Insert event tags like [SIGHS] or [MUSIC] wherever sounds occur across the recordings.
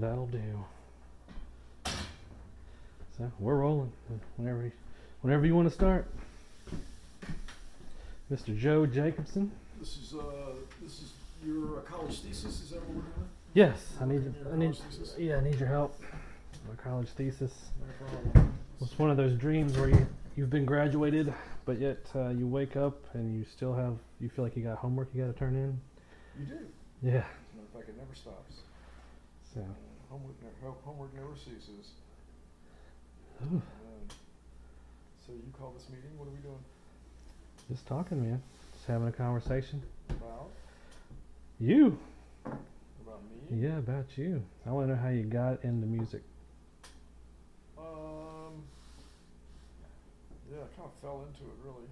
That'll do. So we're rolling. Whenever, you- whenever you want to start. Mr. Joe Jacobson. This is, uh, this is your uh, college thesis, is that what we're doing? Yes, I need. Your I need. thesis? Yeah, I need your help. My college thesis. No. It's one of those dreams where you you've been graduated, but yet uh, you wake up and you still have you feel like you got homework you got to turn in. You do. Yeah. As a matter of fact, it never stops. So. Homework, homework never ceases. Ooh, So you call this meeting, what are we doing? just talking, man. Just having a conversation. About, You. about me? Yeah, about you. I want to know how you got into music. Um, yeah, I kind of fell into it really.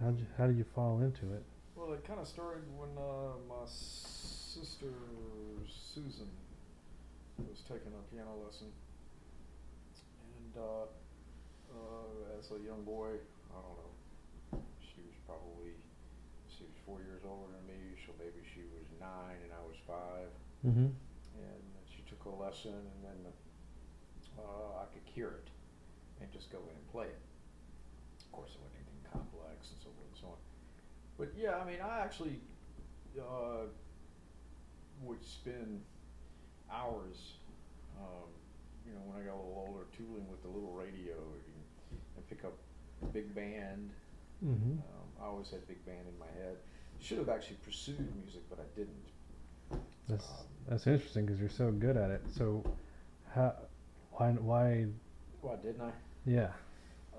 How did you, how did you fall into it? Well, it kind of started when uh, my sister Susan was taking a piano lesson, and uh, uh, as a young boy, I don't know, she was probably she was four years older than me, so maybe she was nine and I was five, Mm-hmm. and she took a lesson, and then uh, I could hear it and just go in and play it. Of course, it wasn't anything complex and so forth and so on. But yeah, I mean, I actually uh, would spend hours, um, you know, when I got a little older, tooling with the little radio and, and pick up big band. Mm-hmm. Um, I always had big band in my head. Should have actually pursued music, but I didn't. That's Um, that's interesting because you're so good at it. So, how, why, why? Why didn't I? Yeah.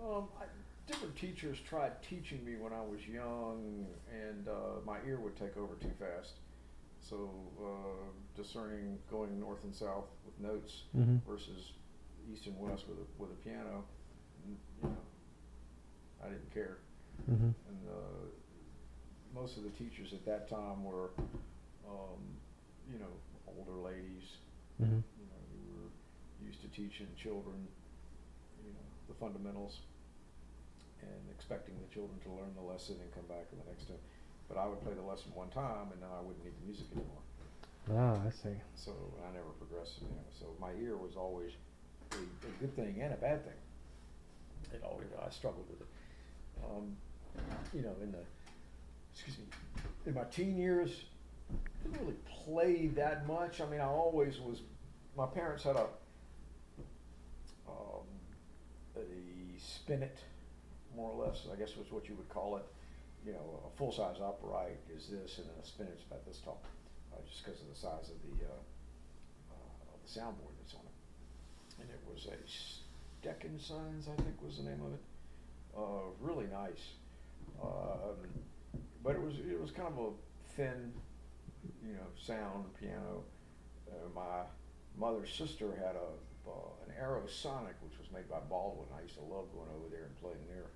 Um, I, different teachers tried teaching me when I was young, and uh, my ear would take over too fast. So uh, discerning going north and south with notes Mm-hmm. versus east and west with a, with a piano, you know, I didn't care. Mm-hmm. And uh, most of the teachers at that time were, um, you know, older ladies, Mm-hmm. you know, who were used to teaching children, you know, the fundamentals and expecting the children to learn the lesson and come back in the next time. But I would play the lesson one time and then I wouldn't need the music anymore. Ah, I see. So I never progressed, you know, so my ear was always a, a good thing and a bad thing. It always, I struggled with it. Um, you know, in the, excuse me, in my teen years, didn't really play that much. I mean, I always was, my parents had a, um, a spinet, more or less, I guess was what you would call it. You know, a full-size upright is this, and a spinet's about this tall, uh, just because of the size of the, uh, uh, of the soundboard that's on it. And it was a Stecken Sons, I think was the name of it. Uh, really nice. Um, but it was, it was kind of a thin, you know, sound piano. Uh, my mother's sister had a, uh, an Acrosonic, which was made by Baldwin. I used to love going over there and playing their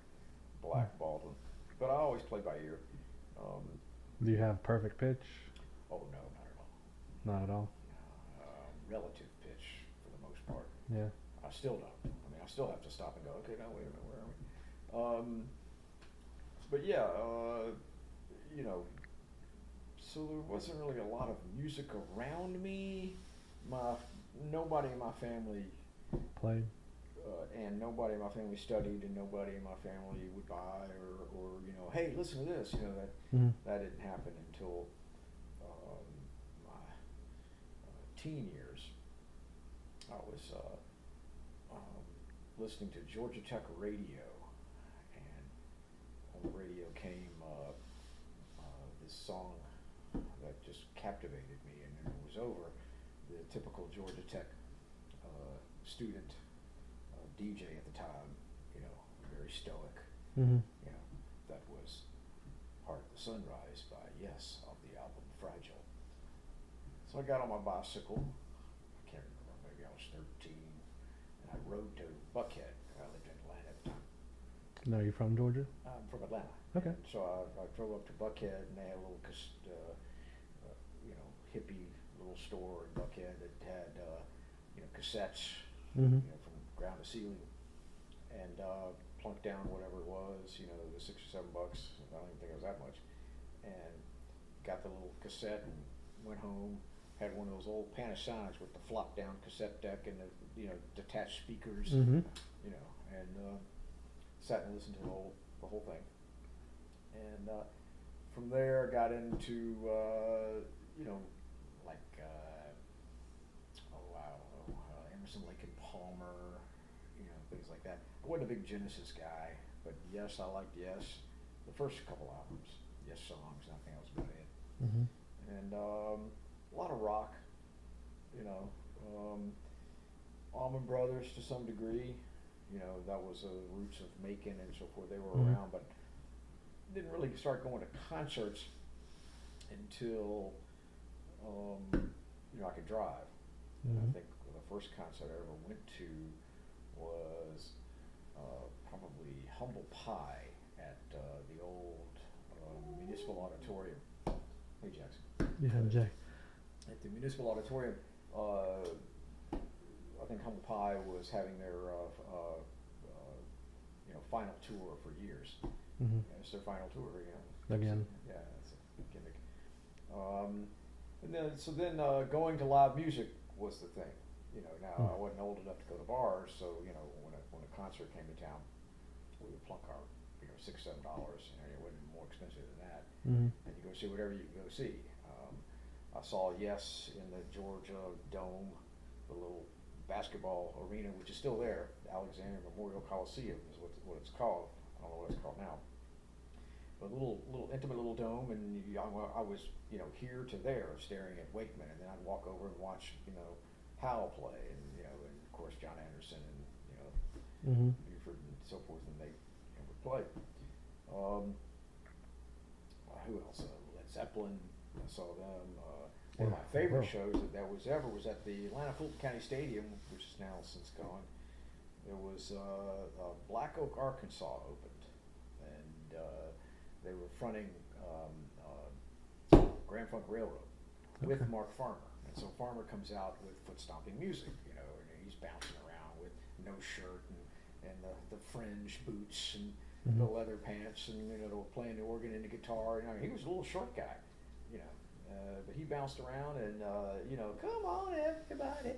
black Baldwin. But I always played by ear. Um, Do you have perfect pitch? oh no, not at all. Not at all. Uh, relative pitch for the most part. Yeah. I still don't. I mean, I still have to stop and go, okay, now wait a minute, where are we? Um, but yeah, uh, you know, so there wasn't really a lot of music around me. My nobody in my family, Played. Uh, and nobody in my family studied, and nobody in my family would buy or, or you know, hey, listen to this. You know that Mm-hmm. that didn't happen until um, my uh, teen years. I was uh, um, listening to Georgia Tech radio, and on the radio came uh, uh, this song that just captivated me, and then it was over. The typical Georgia Tech uh, student DJ at the time, you know, very stoic Mm-hmm. you know, that was Heart of the Sunrise by Yes on the album Fragile. So I got on my bicycle, I can't remember, maybe I was 13, and I rode to Buckhead. I lived in Atlanta at the time. No, you're from Georgia. I'm from Atlanta. Okay. And so I, I drove up to Buckhead and they had a little, uh, uh, you know, hippie little store in Buckhead that had, uh, you know, cassettes Mm-hmm. you know, ground to ceiling, and uh, plunked down whatever it was, you know, the six or seven bucks. I don't even think it was that much, and got the little cassette and went home, had one of those old Panasonics with the flop down cassette deck and the you know detached speakers, Mm-hmm. you know, and uh, sat and listened to the whole the whole thing. And uh, from there, got into uh, you know like uh, oh I don't know uh, Emerson, Lake and Palmer, you know things like that. I wasn't a big Genesis guy, but yes, I liked Yes. The first couple albums, Yes songs, nothing else about it Mm-hmm. and um, a lot of rock, you know, um, Allman Brothers to some degree, you know, that was the roots of Macon and so forth. They were Mhm. around, but didn't really start going to concerts until um, you know I could drive. And Mhm. I think the first concert I ever went to was uh, Pie at uh, the old uh, Municipal Auditorium. Hey Jackson. Yeah, Jay. At the Municipal Auditorium, uh, I think Humble Pie was having their uh, uh, uh, you know final tour for years. Mm-hmm. And it's their final tour, you know. Again. Yeah, that's a gimmick. Um, and then, so then uh, going to live music was the thing. You know, now Hmm. I wasn't old enough to go to bars, so you know when a when a concert came to town, we would plunk our you know six seven dollars, and it wasn't be more expensive than that, Mm-hmm. and you go see whatever you can go see. Um, I saw Yes in the Georgia Dome, the little basketball arena, which is still there. The Alexander Memorial Coliseum is what, what it's called. I don't know what it's called now. But a little, little intimate little dome, and you, I, I was, you know, here to there, staring at Wakeman, and then I'd walk over and watch, you know, Howe play, and you know, and of course Jon Anderson, and you know, Mm-hmm. And so forth, and they know, would play. Um, uh, who else? Uh, Led Zeppelin. I saw them. Uh, one of my favorite shows that, that was ever was at the Atlanta Fulton County Stadium, which is now since gone. There was uh, uh, Black Oak, Arkansas opened, and uh, they were fronting um, uh, Grand Funk Railroad with Okay. Mark Farner. And so Farner comes out with foot stomping music, you know, and he's bouncing around with no shirt and, and the, the fringe boots and the Mhm. leather pants and, you know, playing the organ and the guitar. You know, he was a little short guy, you know, uh, but he bounced around and, uh, you know, come on everybody,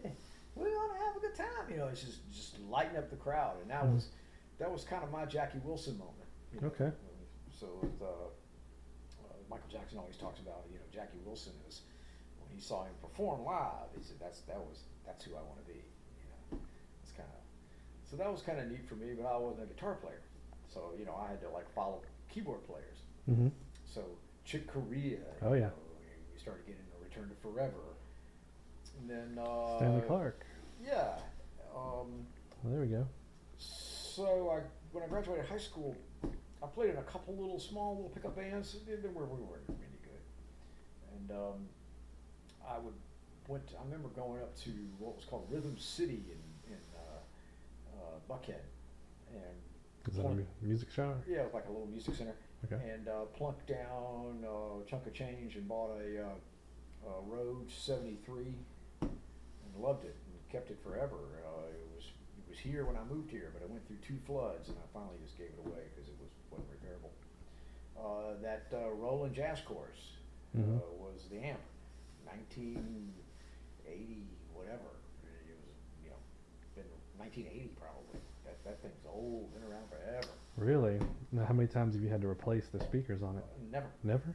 we're gonna have a good time. You know, it's just, just lighting up the crowd. And that Mhm. was, that was kind of my Jackie Wilson moment. You know? Okay. So with, uh, uh, Michael Jackson always talks about, you know, Jackie Wilson is when he saw him perform live. He said, "That's that was that's who I want to be." You know, it's kind of so that was kind of neat for me. But I wasn't a guitar player, so you know I had to like follow keyboard players. Mm-hmm. So Chick Corea. Oh, yeah. know, we started getting a Return to Forever, and then uh, Stanley Clarke. Yeah. Um, Well, there we go. so I, when I graduated high school, I played in a couple little small little pickup bands. They they were we weren't really good, and um, I would went. To, I remember going up to what was called Rhythm City in Buckhead, and Is that a Plunk- mu- music shower? yeah, it was like a little music center, Okay. and uh, plunked down uh, a chunk of change and bought a, uh, a Rhodes '73, and loved it and kept it forever. Uh, it was it was here when I moved here, but I went through two floods, and I finally just gave it away because it was wasn't repairable. Uh, that uh, Roland Jazz Chorus Mhm. uh, was the amp, 1980 whatever. It was you know been 1980 probably. That that thing's old, been around forever. Really? Now, how many times have you had to replace the speakers on it? Never. Never?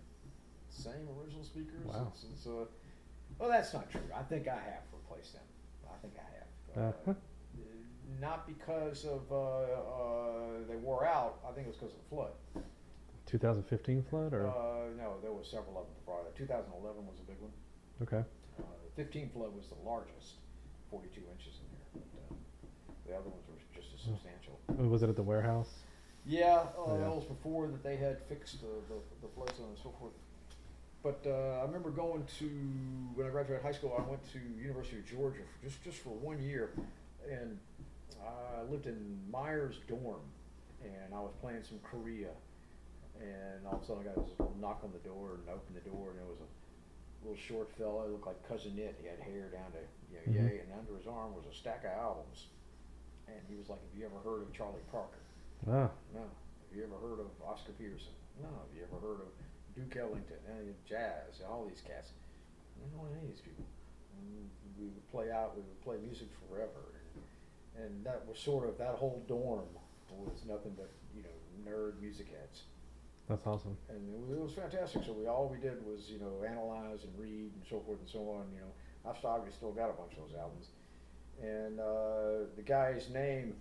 Same original speakers. Wow. It's, it's, uh, well, that's not true. I think I have replaced them. I think I have. Uh-huh. not because of uh, uh, they wore out. I think it was because of the flood. 2015 flood or? Uh, no, there were several of them before that. 2011 was a big one. okay. Uh, 15 flood was the largest, 42 inches in here. But, uh, the other ones were just as Oh. substantial. Was it at the warehouse? Yeah, uh, Yeah. that was before that they had fixed the, the, the flood zone and so forth. But uh, I remember going to when I graduated high school. I went to University of Georgia for just just for one year, and I lived in Myers dorm, and I was playing some Corea, and all of a sudden I got this little knock on the door and I opened the door, and there was a little short fella. He looked like Cousin Itt. He had hair down to you know, Mhm. yay, and under his arm was a stack of albums. And he was like, "Have you ever heard of Charlie Parker?" Ah. No. Have you ever heard of Oscar Peterson? No. Have you ever heard of Duke Ellington? Any jazz? And all these cats. I don't know any of these people. And we would play out, we would play music forever. And, and that was sort of, that whole dorm was nothing but, you know, nerd music heads. That's awesome. And it was, it was fantastic. So we, all we did was, you know, analyze and read and so forth and so on, you know. I've I've still got a bunch of those albums. And, uh, the guy's name,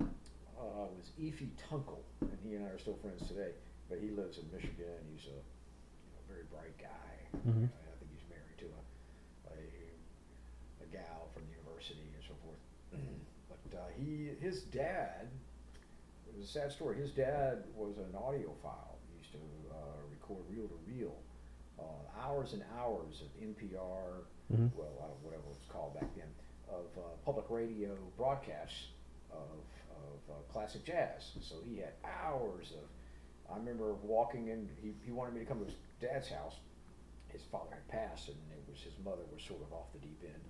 uh, was Efi Tunkel, and he and I are still friends today. But he lives in Michigan. And he's a you know, very bright guy. Mhm. I think he's married to a, a a gal from the university and so forth. [CLEARS THROAT] but uh, he, his dad, it was a sad story. His dad was an audiophile. He used to uh, record reel to reel, uh, hours and hours of NPR, Mhm. well, I don't, whatever it was called back then, of uh, public radio broadcasts of, of uh, classic jazz. So he had hours of. I remember walking in. He, he wanted me to come to his dad's house. His father had passed, and it was his mother was sort of off the deep end,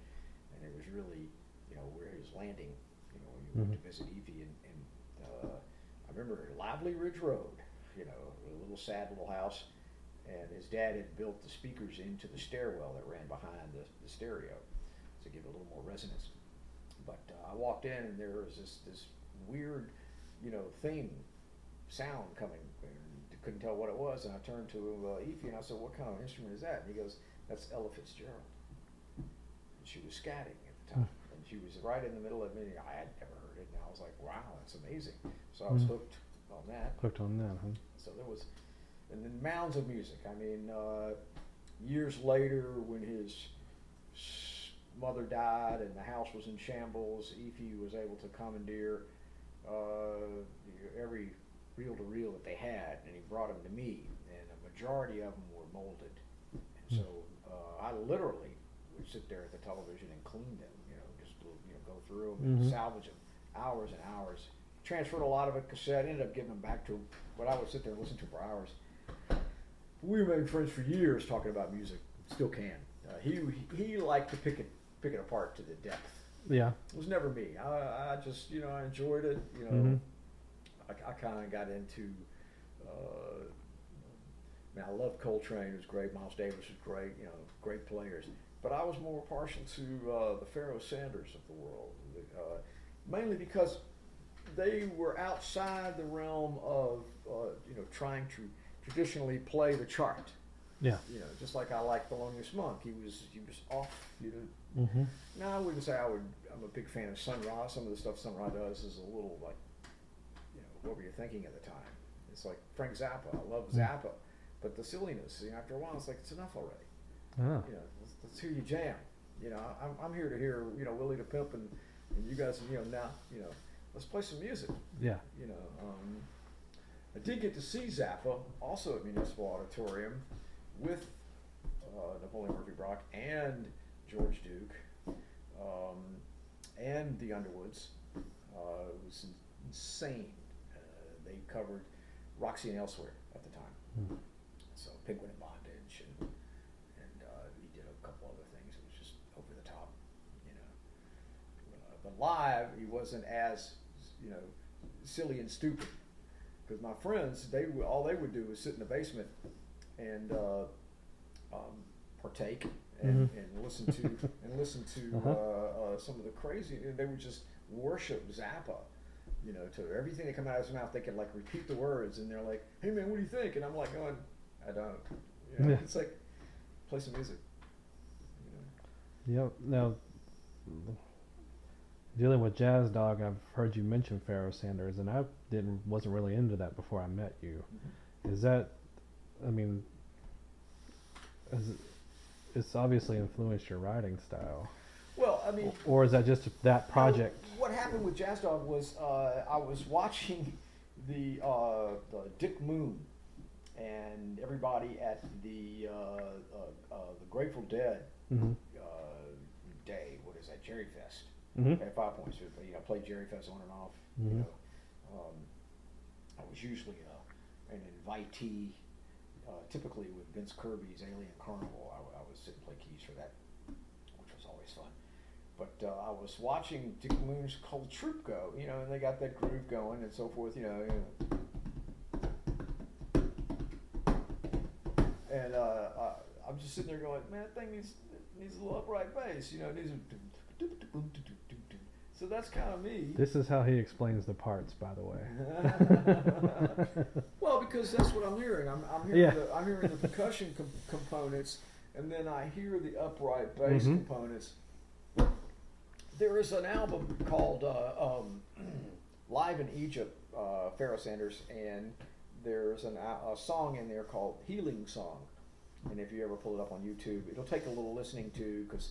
and it was really, you know, where he was landing. You know, when you went to Mhm. visit Evie, and, and uh, I remember Lively Ridge Road. You know, a little sad little house, and his dad had built the speakers into the stairwell that ran behind the, the stereo to give it a little more resonance. But uh, I walked in and there was this this weird, you know, thing, sound coming. And couldn't tell what it was, and I turned to uh, Efi and I said, "What kind of instrument is that?" And he goes, "That's Ella Fitzgerald." And she was scatting at the time, and she was right in the middle of it. I had never heard it, and I was like, "Wow, that's amazing!" So I was Mhm. hooked on that. Hooked on that, huh? So there was, and then mounds of music. I mean, uh, years later, when his mother died and the house was in shambles, Efi was able to commandeer uh, every reel to reel that they had, and he brought them to me, and a majority of them were molded. And so uh, I literally would sit there at the television and clean them, you know, just you know go through them and Mhm. salvage them, hours and hours. Transferred a lot of it cassette, ended up giving them back to him, but I would sit there and listen to for hours. We remained friends for years talking about music. Still can. Uh, he he liked to pick it pick it apart to the depth. Yeah. It was never me. I, I just, you know, I enjoyed it. You know, Mhm. I, I kind of got into. Uh, I mean, I love Coltrane. It was great. Miles Davis was great. You know, great players. But I was more partial to uh, the Pharoah Sanders of the world, uh, mainly because they were outside the realm of, uh, you know, trying to traditionally play the chart. Yeah. You know, just like I like Thelonious Monk. He was he was off. You know, Mm-hmm. no, I wouldn't say I would. I'm a big fan of Sun Ra. Some of the stuff Sun Ra does is a little like, you know, what were you thinking at the time? It's like Frank Zappa. I love Mm. Zappa, but the silliness. You know, after a while, it's like it's enough already. Ah. You know, let's, let's hear you jam. You know, I'm, I'm here to hear you know Willie the Pimp and, and you guys. You know, now you know, let's play some music. Yeah. You know, um, I did get to see Zappa also at Municipal Auditorium with uh, Napoleon Murphy Brock and George Duke um, and the Underwoods. Uh, it was insane. Uh, they covered Roxy and Elsewhere at the time. Mm. So Penguin in Bondage and and uh, he did a couple other things. It was just over the top, you know. Uh, but live, he wasn't as you know silly and stupid. Because my friends, they all they would do was sit in the basement and uh, um, partake and, Mhm. and listen to [LAUGHS] and listen to Uh-huh. uh, uh, some of the crazy. And they would just worship Zappa. You know, to everything that come out of his mouth, they could like repeat the words, and they're like, "Hey man, what do you think?" And I'm like, "Going, I don't." You know, Yeah. It's like play some music. You know. Yep. Now, dealing with Jazz Dog, I've heard you mention Pharoah Sanders, and I didn't wasn't really into that before I met you. Is that, I mean, it's obviously influenced your writing style, Well, I mean, or is that just that project? What happened with Jazz Dog was uh, I was watching [LAUGHS] the, uh, the Dick Moon and everybody at the uh, uh, uh, the Grateful Dead Mm-hmm. uh, day. What is that? Jerry Fest. Mm-hmm. At Five Points, you know, played Jerry Fest on and off. You Mhm. know, um, I was usually an invitee. Uh, typically with Vince Kirby's Alien Carnival, I, I would sit and play keys for that, which was always fun. But uh, I was watching Dick Moon's Cold Troop go, you know, and they got that groove going and so forth, you know. You know. And uh, uh, I'm just sitting there going, man, that thing is, needs a little upright bass. You know, it needs a so that's kind of me. This is how he explains the parts, by the way. [LAUGHS] well, because that's what I'm hearing. I'm, I'm hearing Yeah. the I'm hearing the percussion com- components, and then I hear the upright bass Mhm. components. There is an album called uh, um, [CLEARS THROAT] Live in Egypt, uh, Pharoah Sanders, and there's an, a a song in there called Healing Song. And if you ever pull it up on YouTube, it'll take a little listening to because,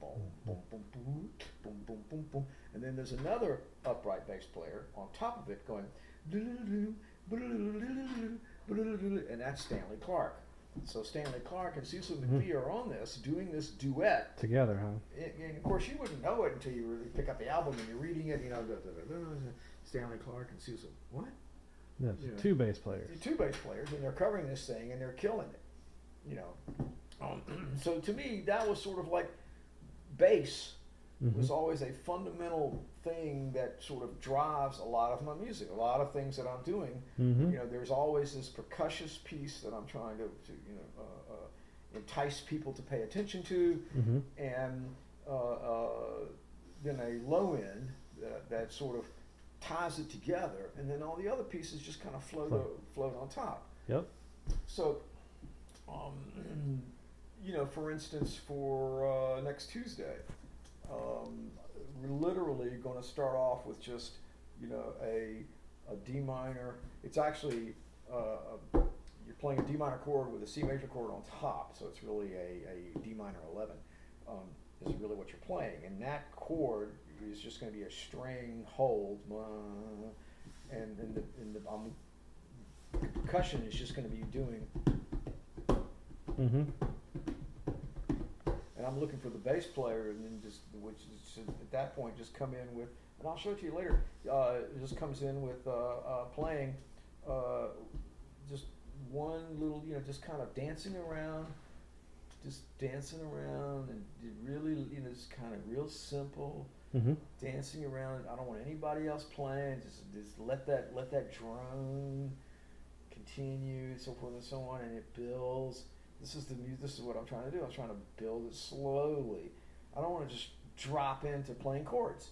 boom, boom, boom, boom, boom, boom, boom, boom. And then there's another upright bass player on top of it going, and that's Stanley Clarke. So Stanley Clarke and Cecil mm-hmm. McBee mm-hmm. are on this, doing this duet together, huh? And, and, of course, you wouldn't know it until you really pick up the album and you're reading it. You know, da, da, da, Stanley Clarke and Cecil. What? Yes, you know, two bass players. Two bass players, and they're covering this thing and they're killing it. You know, um, [CLEARS THROAT] so to me, that was sort of like bass was Mhm. always a fundamental thing that sort of drives a lot of my music, a lot of things that I'm doing. Mhm. You know, there's always this percussive piece that I'm trying to, to you know, uh, uh, entice people to pay attention to, Mhm. and uh, uh, then a low end that, that sort of ties it together, and then all the other pieces just kind of float Float. o- float on top. Yep. So, um, [CLEARS THROAT] you know, for instance, for uh, next Tuesday, um, we're literally going to start off with just, you know, a, a D minor. It's actually, uh, a, you're playing a D minor chord with a C major chord on top, so it's really a, a D minor 11 um, is really what you're playing. And that chord is just going to be a string hold, and, and the, and the um, percussion is just going to be doing Mhm. And I'm looking for the bass player, and then just which is at that point just come in with, and I'll show it to you later. Uh, just comes in with uh, uh, playing uh, just one little, you know, just kind of dancing around, just dancing around, and really, you know, just kind of real simple Mhm. dancing around. I don't want anybody else playing. Just just let that let that drone continue, and so forth and so on, and it builds. This is the This is what I'm trying to do. I'm trying to build it slowly. I don't want to just drop into playing chords.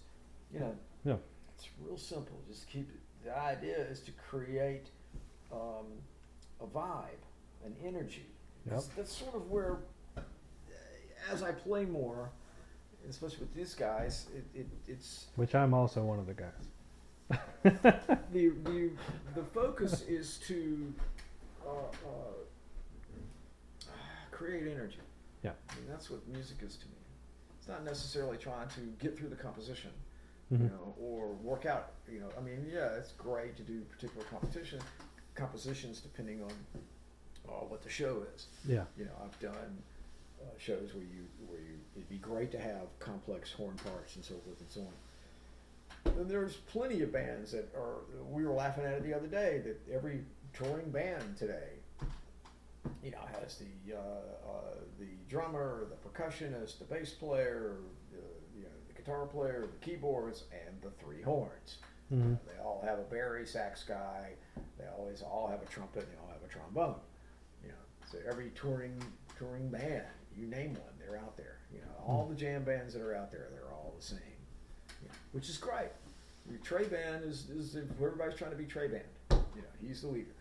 You know, Yeah. it's real simple. Just keep it. The idea is to create um, a vibe, an energy. Yep. That's, that's sort of where, as I play more, especially with these guys, it, it, it's Which I'm also one of the guys. [LAUGHS] the the the focus is to uh, uh, create energy. Yeah. I mean, that's what music is to me. It's not necessarily trying to get through the composition, Mhm. you know, or work out. You know, I mean, yeah, it's great to do particular competition compositions depending on uh, what the show is. Yeah. You know, I've done uh, shows where you where you it'd be great to have complex horn parts and so forth and so on. And there's plenty of bands that are. We were laughing at it the other day that every touring band today, you know, has the uh, uh, the drummer, the percussionist, the bass player, the, you know, the guitar player, the keyboards, and the three horns. Mhm. They all have a bari sax guy. They always all have a trumpet. And they all have a trombone. You know, so every touring touring band, you name one, they're out there. You know, all the jam bands that are out there, they're all the same. You know, which is great. Your Trey band is is everybody's trying to be Trey band. You know, he's the leader.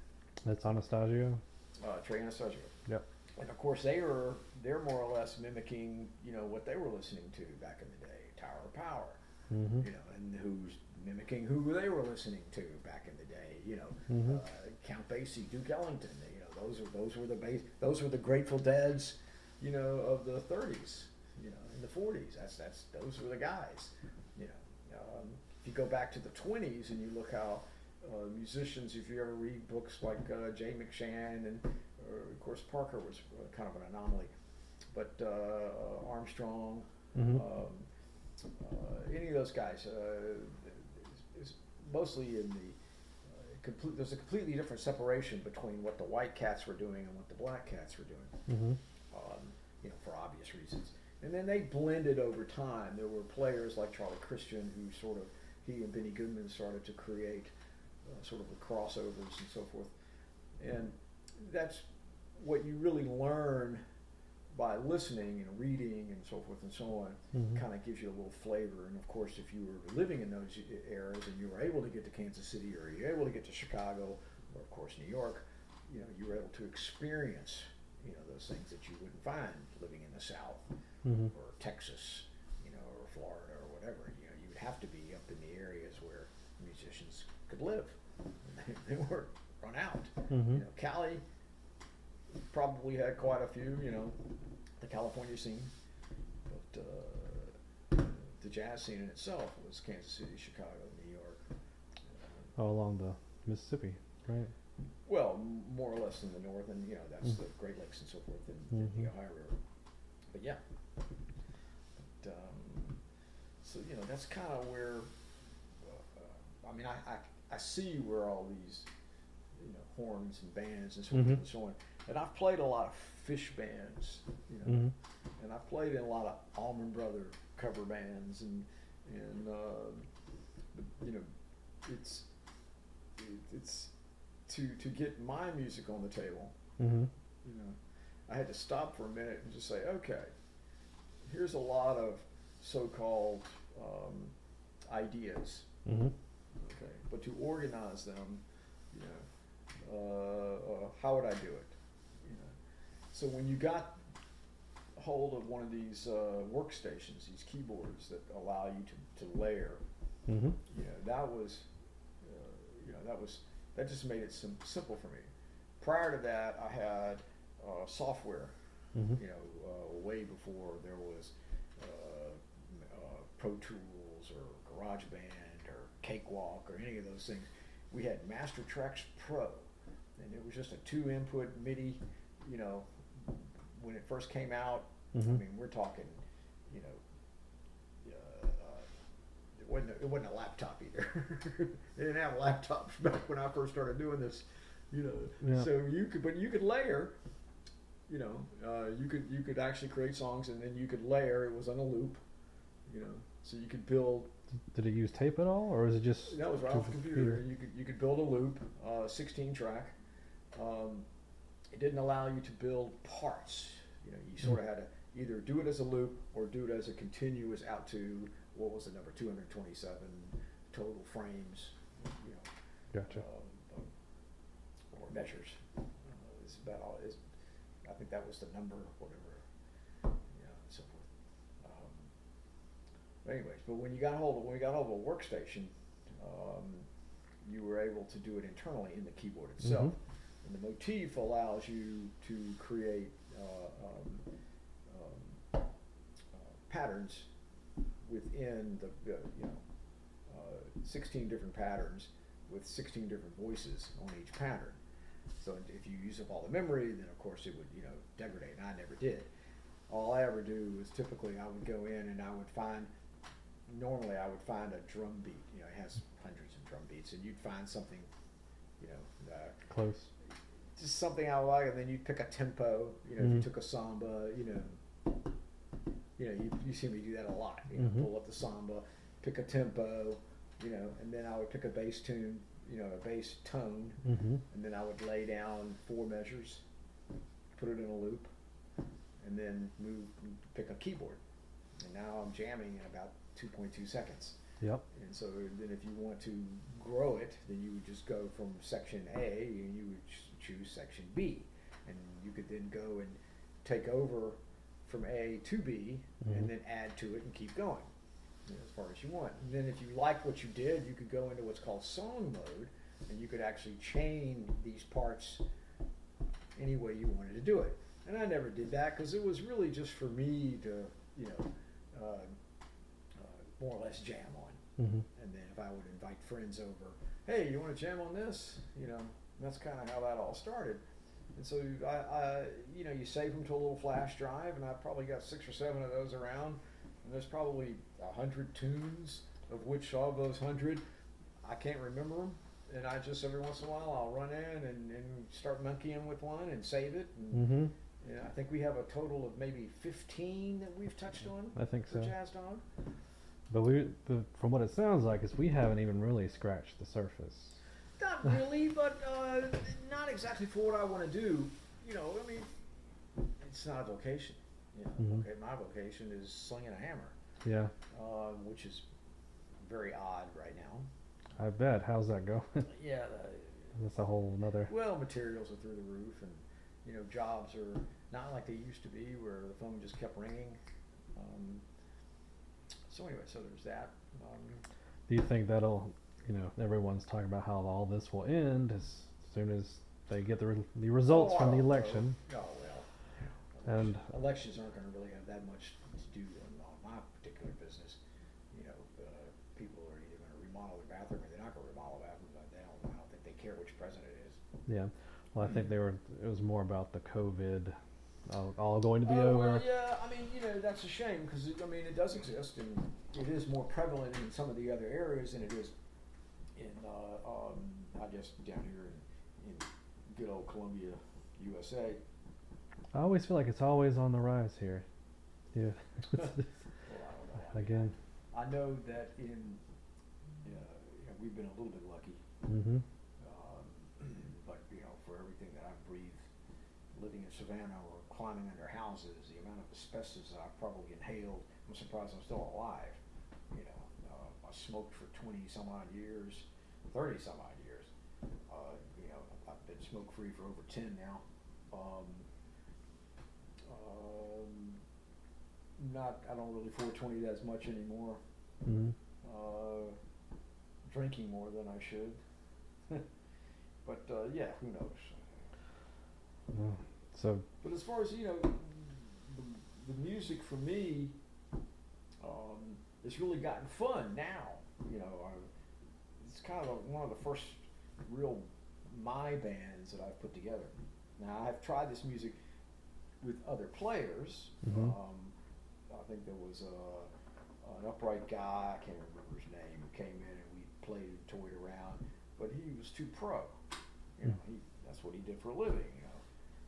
That's Anastasio. Uh, Trey Anastasio. Yep. And of course, they are they're more or less mimicking you know what they were listening to back in the day, Tower of Power Mhm. you know, and who's mimicking who they were listening to back in the day. You know, Mhm. uh, Count Basie, Duke Ellington. You know, those are those were the base, those were the Grateful Dead's, you know, of the 30s. You know, in the 40s. That's that's those were the guys. You know, um, if you go back to the 20s and you look how uh, musicians, if you ever read books like uh, Jay McShann and, or of course Parker was uh, kind of an anomaly, but uh, Armstrong, Mhm. um, uh, any of those guys. Uh, is, mostly in the uh, complete. There's a completely different separation between what the white cats were doing and what the black cats were doing Mm-hmm. um, you know, for obvious reasons. And then they blended over time. There were players like Charlie Christian who sort of, he and Benny Goodman started to create uh, sort of the crossovers and so forth. And that's what you really learn by listening and reading and so forth and so on. Mhm. Kind of gives you a little flavor. And of course, if you were living in those eras and you were able to get to Kansas City or you were able to get to Chicago or of course New York, you know, you were able to experience, you know, those things that you wouldn't find living in the South Mhm. or Texas, you know, or Florida or whatever. You know, you would have to be up in the musicians could live. [LAUGHS] They, they weren't run out. Mhm. You know, Cali probably had quite a few. You know, the California scene, but uh, the jazz scene in itself was Kansas City, Chicago, New York. Uh, All along the Mississippi, right? well, more or less in the north, and you know that's Mm. the Great Lakes and so forth, and, and the. Ohio River. But yeah, but, um, so you know that's kind of where. Uh, I mean, I, I I see where all these, you know, horns and bands and so forth Mhm. and so on, and I've played a lot of Phish bands, you know, Mhm. and I've played in a lot of Allman Brother cover bands, and and uh, you know, it's it, it's to to get my music on the table. Mhm. You know, I had to stop for a minute and just say, okay, here's a lot of so-called um, ideas. Mhm. Okay, but to organize them, you know, uh, uh, how would I do it? You know, so when you got hold of one of these uh, workstations, these keyboards that allow you to, to layer, Mhm. you know, that was, uh, you know, that was that just made it sim- simple for me. Prior to that, I had uh, software, Mhm. you know, uh, way before there was uh, uh, Pro Tools or GarageBand Cakewalk or any of those things. We had Master Tracks Pro, and it was just a two-input MIDI. You know, when it first came out, I Mhm. mean, we're talking, you know, uh, it wasn't a, it wasn't a laptop either. [LAUGHS] they didn't have laptops back when I first started doing this, you know. Yeah. So you could, but you could layer. You know, uh, you could you could actually create songs and then you could layer. It was on a loop, you know, so you could build. Did it use tape at all, or is it just That was right off the computer. You could you could build a loop, uh, 16 track. Um, it didn't allow you to build parts. You know, you sort of had to either do it as a loop or do it as a continuous out to what was the number 227 total frames. You know, Gotcha. um, or measures. Uh, is about all. Is I think that was the number, whatever. Yeah, and so forth. Um, but anyways, but when you got hold of when we got hold of a workstation, um, you were able to do it internally in the keyboard itself. Mhm. And the motif allows you to create uh, um, um, uh, patterns within the uh, you know uh, 16 different patterns with 16 different voices on each pattern. So if you use up all the memory, then of course it would you know degrade. And I never did. All I ever do is typically I would go in and I would find. Normally I would find a drum beat. You know, it has hundreds of drum beats, and you'd find something. You know, uh, Close. just something I like, and then you pick a tempo. You know, if you Mhm. took a samba, you know, you know, you, you see me do that a lot. You know, Mhm. pull up the samba, pick a tempo, you know, and then I would pick a bass tune, you know, a bass tone, Mhm. and then I would lay down four measures, put it in a loop, and then move, pick a keyboard, and now I'm jamming in about 2.2 seconds. Yep. And so then if you want to grow it, then you would just go from section A and you would ch- choose section B. And you could then go and take over from A to B Mhm. and then add to it and keep going you know, as far as you want. And then if you like what you did, you could go into what's called song mode and you could actually chain these parts any way you wanted to do it. And I never did that because it was really just for me to, you know, uh, more or less jam on. Mhm. And then if I would invite friends over, hey, you want to jam on this? You know, that's kind of how that all started. And so I, I, you know, you save them to a little flash drive, and I probably got six or seven of those around. and there's probably a hundred tunes, of which of those hundred, I can't remember them. And I just every once in a while I'll run in and, and start monkeying with one and save it. And, Mm-hmm. yeah, I think we have a total of maybe 15 that we've touched on I think so. Jazz Dog. But we, but from what it sounds like, is we haven't even really scratched the surface. Not really, but uh, not exactly for what I want to do. You know, I mean, it's not a vocation. You know, Mhm. okay, my vocation is slinging a hammer, Yeah, uh, which is very odd right now. I bet. How's that go? [LAUGHS] Yeah, the, That's a whole another. well, materials are through the roof, and you know, jobs are not like they used to be, where the phone just kept ringing. Um, so anyway, so there's that. Um, Do you think that'll, you know, everyone's talking about how all this will end as soon as they get the, re- the results oh, from the don't know. election? Oh well. And- elections aren't going to really have that much to do on, on my particular business. You know, uh, people are either going to remodel their bathroom or they're not going to remodel the bathroom. But they don't. I don't think they care which president it is. Yeah. Well, I think they were. It was more about the COVID, all, all going to be Oh, over. well, yeah, I mean, you know, that's a shame because I mean, it does exist and it is more prevalent in some of the other areas than it is in, uh, um, I guess, down here in, in good old Columbia, USA. I always feel like it's always on the rise here. Yeah. [LAUGHS] Well, I don't know. [LAUGHS] Again. I know that in, you know, we've been a little bit lucky, Mm-hmm. um, [CLEARS THROAT] but you know, for everything that I've breathed, living in Savannah climbing under houses, the amount of asbestos that I've probably inhaled, I'm surprised I'm still alive. You know, uh, I smoked for 20 some odd years, 30 some odd years. Uh, you know, I've been smoke free for over 10 now. Um, um, not, I don't really 420 as much anymore. Mm-hmm. Uh, drinking more than I should. [LAUGHS] but uh, yeah, who knows? So But as far as you know, the, the music for me, um, it's really gotten fun now. You know, I, it's kind of a, one of the first real my bands that I've put together. Now I've tried this music with other players. Mhm. Um, I think there was a, an upright guy, I can't remember his name, who came in and we played and toyed around, but he was too pro. You know, he, that's what he did for a living.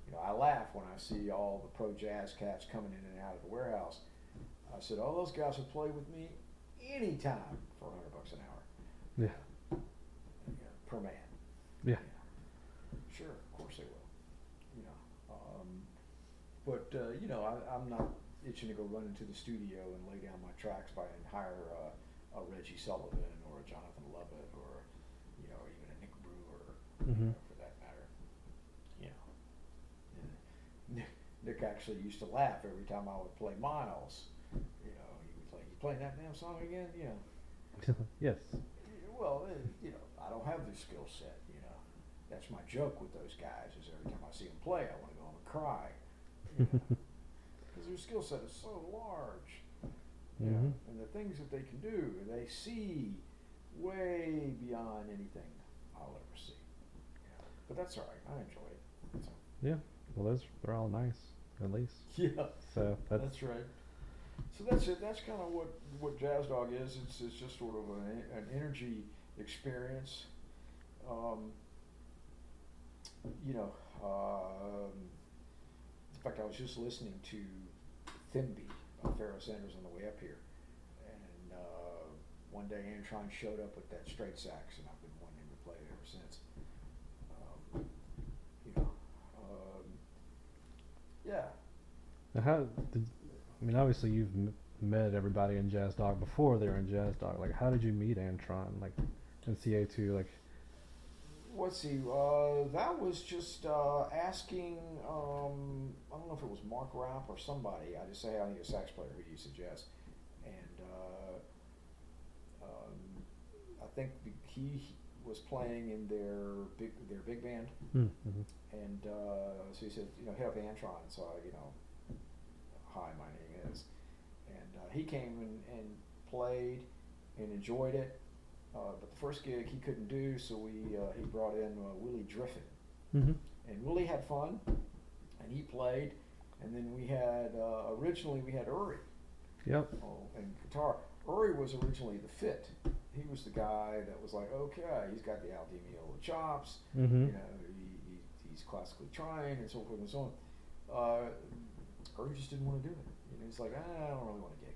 You know, I laugh when I see all the pro jazz cats coming in and out of the warehouse. I said, "Oh, those guys will play with me anytime for a hundred bucks an hour, yeah, you know, per man." yeah. Sure, of course they will. You know, um, but uh, you know, I, I'm not itching to go run into the studio and lay down my tracks by and hire uh, a Reggie Sullivan or a Jonathan Lovett or you know or even a Nick Brewer you Mhm. know, for that matter. You know, and Nick, actually used to laugh every time I would play Miles. You know, he was like, "You playing that damn song again?" You know. [LAUGHS] yes. Well, eh, you know, I don't have the skill set. You know, that's my joke with those guys. Is every time I see them play, I want to go home and cry because [LAUGHS] their skill set is so large. You know, Mhm. and the things that they can do, they see way beyond anything I'll ever see. You know, but that's all right. I enjoy it. So. Yeah. Well, those they're all nice, at least. [LAUGHS] Yeah, So that's, that's right. So that's it. That's kind of what what Jazz Dog is. It's it's just sort of an, an energy experience. Um, you know, um, in fact, I was just listening to Thembi by Pharoah Sanders on the way up here, and uh, one day Antron showed up with that straight sax, and I've been wanting to play it ever since. Um, you know, um, yeah. Now how did? I mean, obviously you've m- met everybody in Jazz Dog before they were in Jazz Dog. Like, how did you meet Antron? Like, in CA two, like, Let's see. Uh, that was just uh, asking. Um, I don't know if it was Mark Rapp or somebody. I just say I need a sax player. Who do you suggest? And uh, um, I think the- he was playing in their big their big band, mm, mhm. and uh, so he said, you know, hit up Antron. So I, you know, hi, my name is, and uh, he came and, and played and enjoyed it. Uh, but the first gig he couldn't do, so we uh, he brought in uh, Willie Driffin, Mhm. and Willie had fun, and he played, and then we had uh, originally we had Uri, Yep. Oh, and guitar. Uri was originally the fit. He was the guy that was like, okay, he's got the Al Di Meola chops. Mm-hmm. You know, he, he, he's classically trained and so forth and so on. Uh, Uri just didn't want to do it. You know, he's like, ah, I don't really want to gig.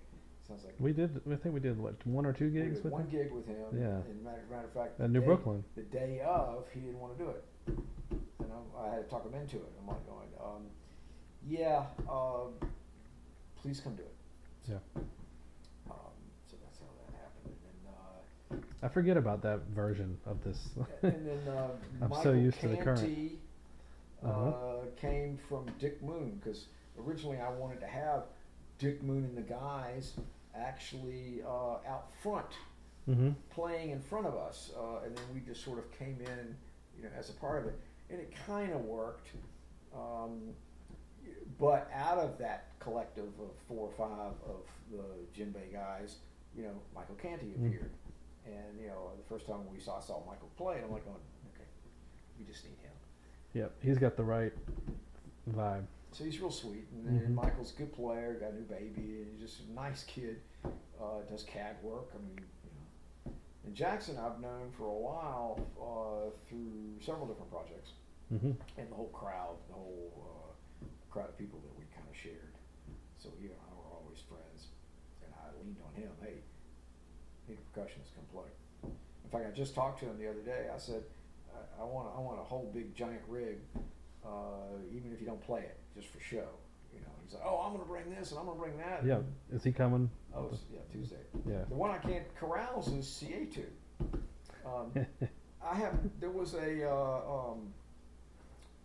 Sounds like We did. I think we did what one or two gigs with one him. gig with him. Yeah. And matter, matter of fact, At New day- Brooklyn. The day of, he didn't want to do it, and I, I had to talk him into it. I'm like going, um, yeah, um, please come do it. Yeah. Um, so that's how that happened. And then, I forget about that version of this. [LAUGHS] and then uh, I'm Michael so used to the current. Uh, Uh-huh. came from Dick Moon because originally I wanted to have Dick Moon and the guys actually uh, out front mm-hmm. playing in front of us, uh, and then we just sort of came in, you know, as a part of it, and it kind of worked. Um, but out of that collective of four or five of the djembe guys, you know, Michael Canty Mm. appeared, and you know, the first time we saw I saw Michael play, and I'm like, going, okay, we just need him. Yep. He's got the right vibe. So he's real sweet, and then Mhm. Michael's a good player, got a new baby, and he's just a nice kid. Uh, does CAD work. I mean, you know. And Jackson, I've known for a while uh, through several different projects, Mm-hmm. and the whole crowd, the whole uh, crowd of people that we kind of shared. So he and I were always friends, and I leaned on him. Hey, percussionist, come play. In fact, I just talked to him the other day. I said, I, I want, I want a whole big giant rig, uh, even if you don't play it, just for show. You know, he's like, oh, I'm going to bring this and I'm going to bring that. Yeah. Is he coming? Oh, yeah, Tuesday. Yeah. The one I can't corrals is CA2. Um, [LAUGHS] I have. There was a, uh, um,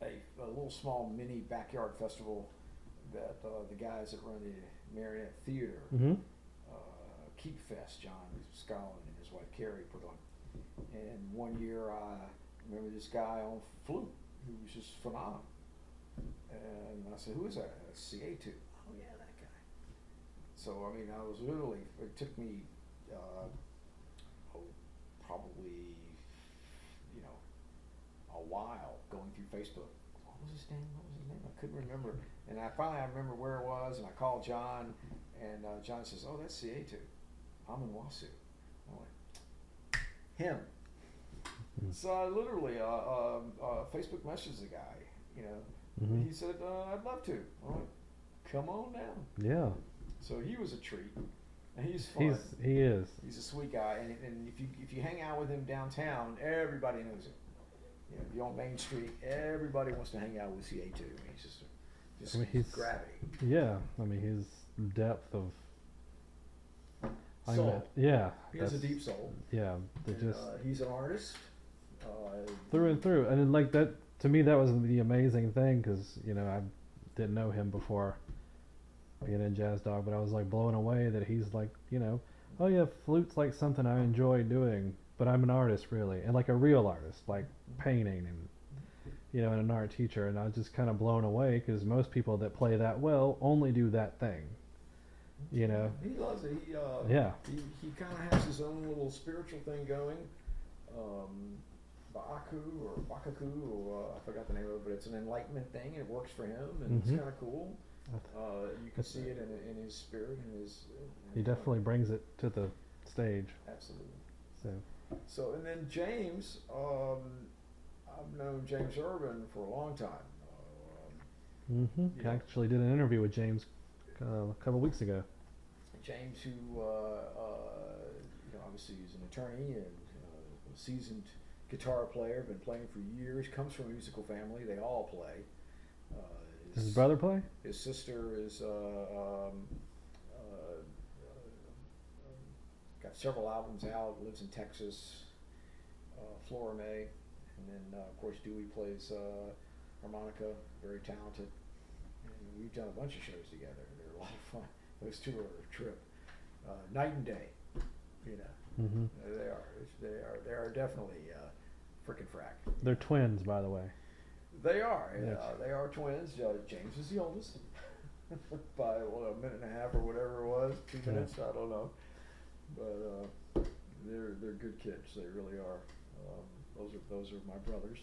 a a little small mini backyard festival that uh, the guys that run the Marionette Theater, mm-hmm. Keep Fest, John Scotland and his wife Carrie put on. And one year I remember this guy on flute who was just phenomenal. And I said, "Who is that?" "That's CA2. Oh yeah, that guy. So I mean, I was literally. It took me, uh, oh, probably, you know, a while going through Facebook. What was his name? What was his name? I couldn't remember. And I finally I remember where it was, and I called John, and uh, John says, "Oh, that's CA2. I'm in Wasu." I'm like, him. So I literally uh, um, uh, Facebook messaged the guy. You know, Mm-hmm. he said, uh, "I'd love to." I'm like, "Come on down." Yeah. So he was a treat. And he's fun. He's he is. He's a sweet guy, and, and if you if you hang out with him downtown, everybody knows him. You know, if you're on Main Street, everybody wants to hang out with CA2. I mean, he's just, just I mean, he's- gravity. Yeah. I mean, his depth of. I mean, yeah. He has a deep soul. Yeah. They And, just uh, he's an artist. Uh, through and through, and then, like that to me, that was the amazing thing because you know I didn't know him before being in Jazz Dog, but I was like blown away that he's like you know, oh yeah, flute's like something I enjoy doing, but I'm an artist really, and like a real artist, like painting and you know, and an art teacher, and I was just kind of blown away because most people that play that well only do that thing, you know. He loves it. He, uh, Yeah. He, he kind of has his own little spiritual thing going. Um, Baku or Bakaku, or uh, I forgot the name of it, but it's an enlightenment thing, and it works for him, and Mhm. it's kind of cool. Uh, you can see it in, in his spirit and his. He definitely brings it to the stage. Absolutely. So So, and then James, um, I've known James Urban for a long time. Um, hmm Yeah. I actually did an interview with James uh, a couple weeks ago. James, who uh, uh, you know, obviously is an attorney and uh, a seasoned guitar player, been playing for years. Comes from a musical family; they all play. Uh, Does his brother play? His sister is uh, um, got several albums out. Lives in Texas. Uh, Flora May, and then uh, of course Dewey plays uh, harmonica. Very talented. And we've done a bunch of shows together. They're a lot of fun. Those two are a trip. Uh, night and day. You know, hmm they are. They are. They are definitely uh, frickin' frack. They're twins, by the way. They are. Yes. Uh, they are twins. Uh, James is the oldest [LAUGHS] by what, a minute and a half or whatever it was, two Yeah. minutes. I don't know, but uh, they're they're good kids. They really are. Um, those are those are my brothers.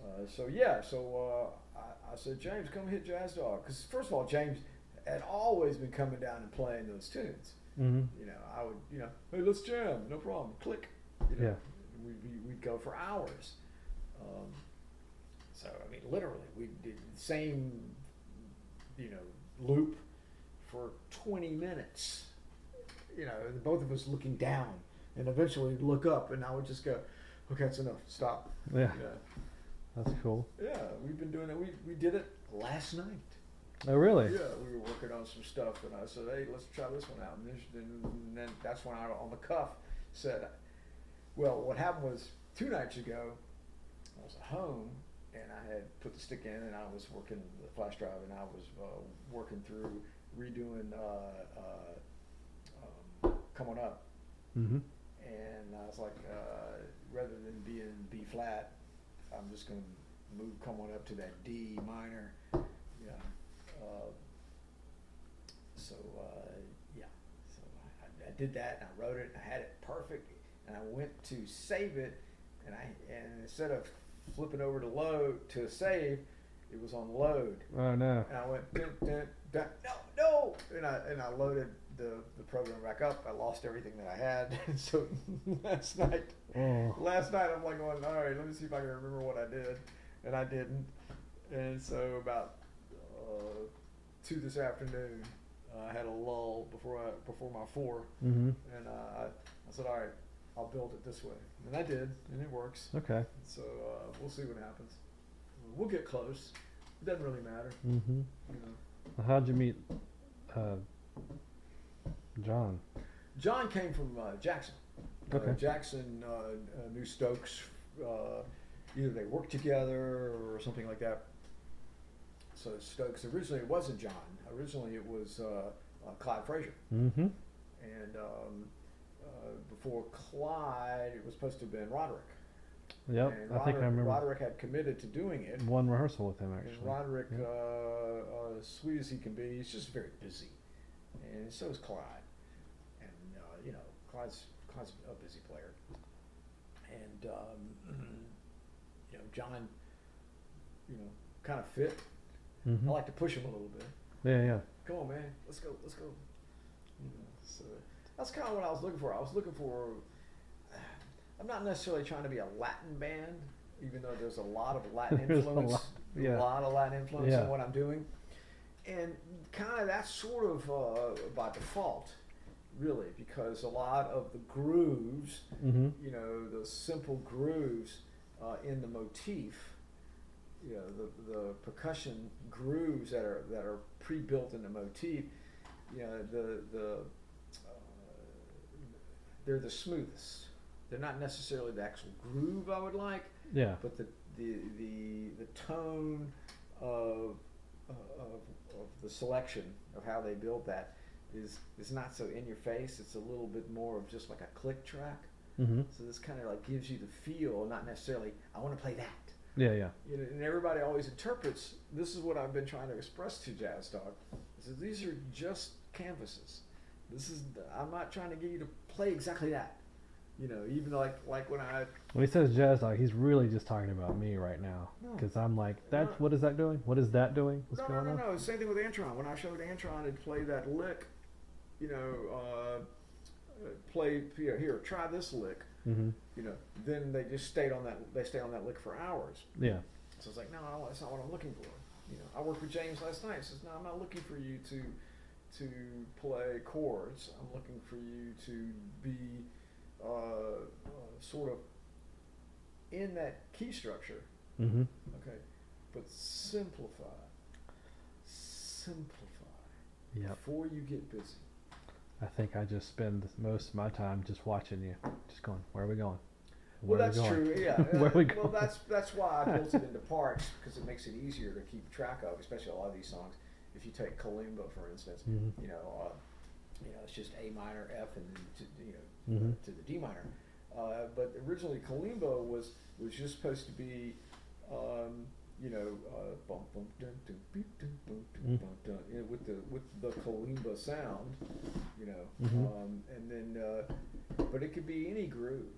Uh, so yeah. So uh, I, I said, James, come hit Jazz Dog. Because first of all, James had always been coming down and playing those tunes. Mm-hmm. You know, I would, you know, hey, let's jam, no problem. Click. You know, Yeah. We'd, be- we'd go for hours. Um, so I mean, literally, we did the same, you know, loop for 20 minutes. You know, and both of us looking down, and eventually look up, and I would just go, "Okay, that's enough. Stop." Yeah, Yeah, that's cool. yeah. We've been doing it. We we did it last night. Oh, really? Yeah, we were working on some stuff, and I said, "Hey, let's try this one out." And, this, and then that's when I, on the cuff, said, "Well, what happened was two nights ago, I was at home, and I had put the stick in, and I was working the flash drive, and I was uh, working through redoing uh, uh, um, "Come On Up," Mm-hmm. and I was like, uh, rather than being B flat, I'm just going to move "Come On Up" to that D minor. Yeah. Uh, so uh, yeah, so I, I did that and I wrote it and I had it perfect and I went to save it and I and instead of flipping over to load to save, it was on load Oh no. and I went dun, dun, dun, no no and I and I loaded the the program back up. I lost everything that I had. [LAUGHS] And so last night Oh. last night I'm like going, all right, let me see if I can remember what I did, and I didn't. And so about uh, two this afternoon, uh, I had a lull before I before my four, Mm-hmm. and uh, I, I said, all right, I'll build it this way, and I did, and it works. Okay. So uh, we'll see what happens. We'll get close. It doesn't really matter, Mm-hmm. you know. How'd you meet uh, John? John came from uh, Jackson. Uh, Okay. Jackson knew Stokes. Uh, either they worked together or something like that. So Stokes originally it wasn't John. Originally it was uh, uh, Clyde Frazier, Mm-hmm. and um, uh, before Clyde, it was supposed to have been Roderick. Yep. And I think I Roderick- remember Roderick had committed to doing it. one rehearsal with him And actually. Roderick, Yep. uh, uh, as sweet as he can be, he's just very busy, and so is Clyde. And uh, you know, Clyde's Clyde's a busy player, and um, [CLEARS THROAT] you know, John, you know, kind of fit. Mhm. I like to push him a little bit. Yeah, yeah. Come on, man, let's go, let's go. You know, so that's kind of what I was looking for. I was looking for. [SIGHS] I'm not necessarily trying to be a Latin band, even though there's a lot of Latin [LAUGHS] There's a influence. lot, yeah. A lot of Latin influence Yeah. in what I'm doing, and kind of that's sort of uh, by default, really, because a lot of the grooves, Mm-hmm. you know, the simple grooves uh, in the motif, you know, the, the percussion grooves that are that are pre-built in the motif, you know, the the uh, they're the smoothest. They're not necessarily the actual groove I would like, Yeah. but the the the, the tone of, of of the selection of how they build that is is not so in your face. It's a little bit more of just like a click track. Mm-hmm. So this kind of like gives you the feel, not necessarily I want to play that. Yeah, yeah. You know, and everybody always interprets. This is what I've been trying to express to Jazz Dog. Is that these are just canvases. This is I'm not trying to get you to play exactly that. You know, even like like when I When he says jazz dog, he's really just talking about me right now. No. Because I'm like, that's No. what is that doing? What is that doing? What's no, going no, no, on? no. Same thing with Antron. When I showed Antron to play that lick, you know, uh, uh, play here, here, try this lick. Mm-hmm. You know, then they just stayed on that. They stay on that lick for hours. Yeah. So it's like, no, that's not what I'm looking for. You know, I worked with James last night. He says, no, I'm not looking for you to to play chords. I'm looking for you to be uh, uh, sort of in that key structure. Mm-hmm. Okay, but simplify. Simplify Yep. before you get busy. I think I just spend most of my time just watching you, just going, where are we going? Well, Where are we that's going? true. Yeah. [LAUGHS] Where we well, that's that's why I [LAUGHS] built it into parts because it makes it easier to keep track of, especially a lot of these songs. If you take Kalimba, for instance, Mhm. you know, uh, you know, it's just A minor, F, and then to, you know Mhm. to the D minor. Uh, but originally, Kalimba was was just supposed to be, um, you know, uh, bum, bum, dun, dun, beep, dun, bum, dun, bum, dun, you know, with the with the Kalimba sound, you know, Mhm. um, and then, uh, but it could be any groove.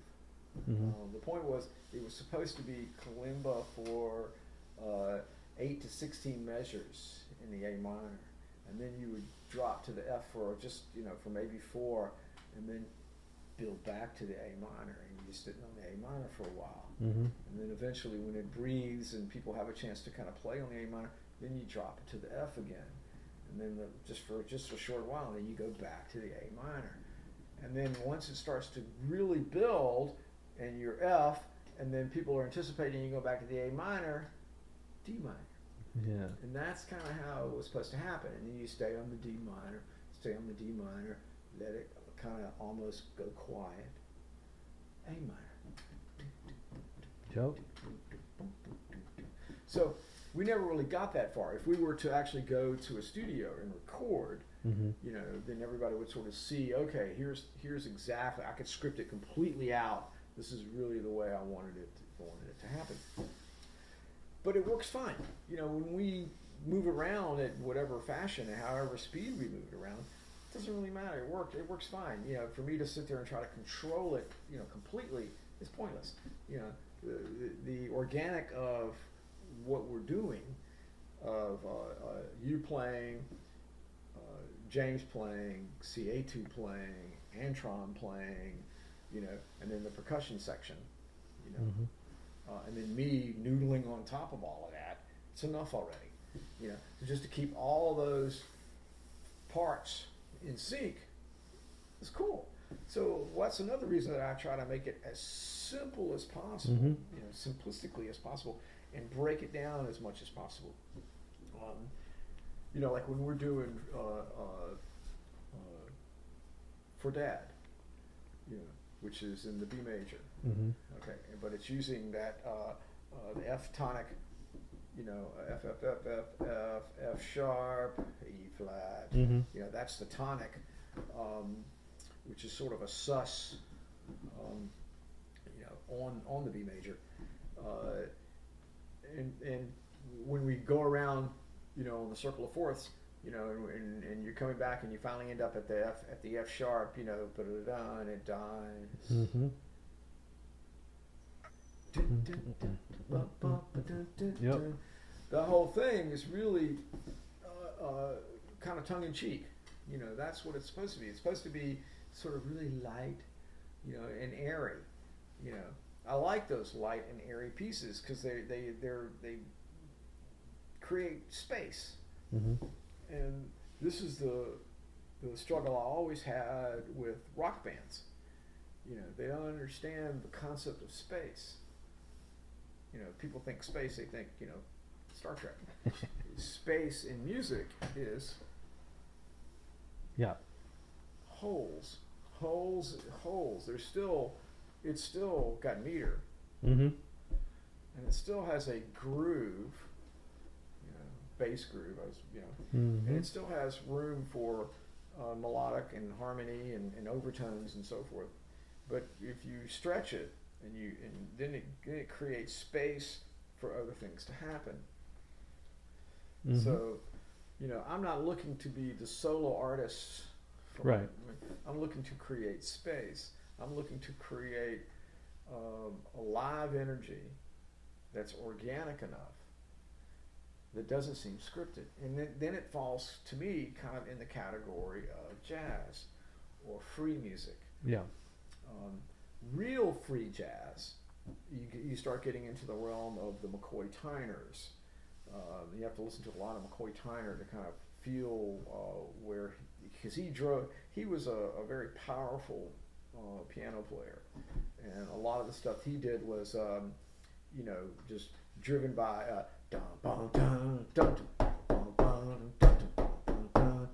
Mhm. Um, the point was, it was supposed to be kalimba for uh, eight to sixteen measures in the A minor, and then you would drop to the F for just you know for maybe four, and then build back to the A minor, just sitting on the A minor for a while, Mm-hmm. and then eventually when it breathes and people have a chance to kind of play on the A minor, then you drop it to the F again, and then the, just for just a short while, then you go back to the A minor, and then once it starts to really build, and you're F, and then people are anticipating you go back to the A minor, D minor. Yeah. And that's kind of how it was supposed to happen. And then you stay on the D minor, stay on the D minor, let it kind of almost go quiet. A minor. Joe. So we never really got that far. If we were to actually go to a studio and record, Mm-hmm. you know, then everybody would sort of see, okay, here's here's exactly. I could script it completely out. This is really the way I wanted it to, wanted it to happen. But it works fine. You know, when we move around at whatever fashion and however speed we move it around, doesn't really matter. It worked. It works fine. You know, for me to sit there and try to control it, you know, completely is pointless. You know, the, the, organic of what we're doing, of uh, uh, you playing, uh, James playing, CA2 playing, Antron playing, you know, and then the percussion section, you know, Mm-hmm. uh, and then me noodling on top of all of that. It's enough already, you know. So just to keep all those parts in sync is cool. So what's another reason that I try to make it as simple as possible, Mhm. you know, simplistically as possible, and break it down as much as possible. Um, you know, like when we're doing uh, uh, uh, for Dad, you know, which is in the B major. Mm-hmm. Okay, but it's using that uh, uh, the F tonic, you know, F F F F F F sharp, E flat. Mm-hmm. You know, that's the tonic, um, which is sort of a sus, um, you know, on on the B major. Uh, and and when we go around, you know, on the circle of fourths, you know, and, and, and you're coming back and you finally end up at the F at the F sharp, you know, put it down and it dies. Mm-hmm. Yep. The whole thing is really uh, uh, kind of tongue in cheek. You know, that's what it's supposed to be. It's supposed to be sort of really light, you know, and airy. You know, I like those light and airy pieces because they they they're they create space. Mm-hmm. And this is the the struggle I always had with rock bands. You know, they don't understand the concept of space. You know, people think space, they think, you know, Star Trek. [LAUGHS] space in music is Yeah. holes. Holes holes. There's still it's still got meter Mm-hmm. and it still has a groove, you know, bass groove, I was, you know, Mm-hmm. and it still has room for uh, melodic and harmony and, and overtones and so forth. But if you stretch it and you and then it, then it creates space for other things to happen. Mhm. So, you know, I'm not looking to be the solo artist. Right. I'm looking to create space. I'm looking to create um, a live energy that's organic enough that doesn't seem scripted. And then, then it falls to me kind of in the category of jazz or free music. Yeah. Um, real free jazz, you, you start getting into the realm of the McCoy Tyners. Um, you have to listen to a lot of McCoy Tyner to kind of feel uh, where, because he drove, he was a, a very powerful uh, piano player, and a lot of the stuff he did was, um, you know, just driven by uh, dun dun dun dun dun dun.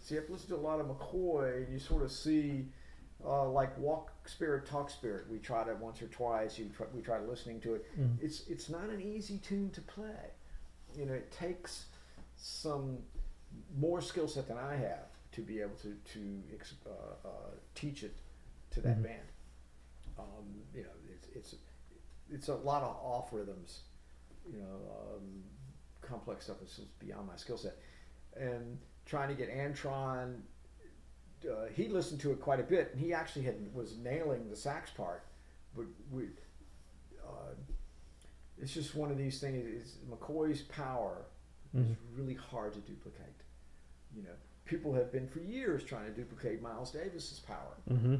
So you have to listen to a lot of McCoy, and you sort of see, uh, like Walk Spirit, Talk Spirit. We tried it once or twice. You try, we tried listening to it. Mhm. It's it's not an easy tune to play. You know, it takes some more skill set than I have to be able to to uh, uh, teach it to that Mhm. band. Um, you know, it's it's it's a lot of off rhythms. You know, um, complex stuff is beyond my skill set, and trying to get Antron. Uh, he listened to it quite a bit, and he actually had was nailing the sax part, but we. Uh, it's just one of these things. It's McCoy's power It's Mhm. really hard to duplicate. You know, people have been for years trying to duplicate Miles Davis's power. Mm-hmm.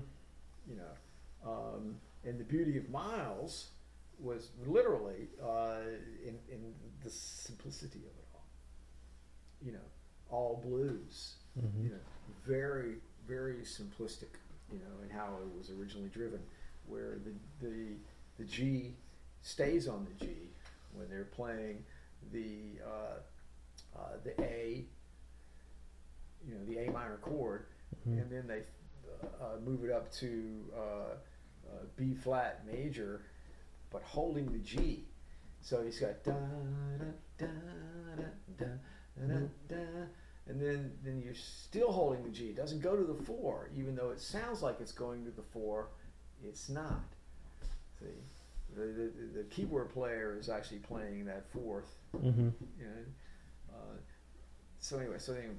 You know, um, and the beauty of Miles was literally uh, in in the simplicity of it all. You know, all blues. Mm-hmm. You know, very very simplistic. You know, in how it was originally driven, where the the the G stays on the G when they're playing the uh, uh, the A. You know, the A minor chord, Mhm. and then they uh, move it up to uh, uh, B flat major, but holding the G. So he's got da da da da da da da, da and then then you're still holding the G. It doesn't go to the four, even though it sounds like it's going to the four. It's not. See, the the, the keyboard player is actually playing that fourth. Mm-hmm. You know. Uh, so anyway, so anyway,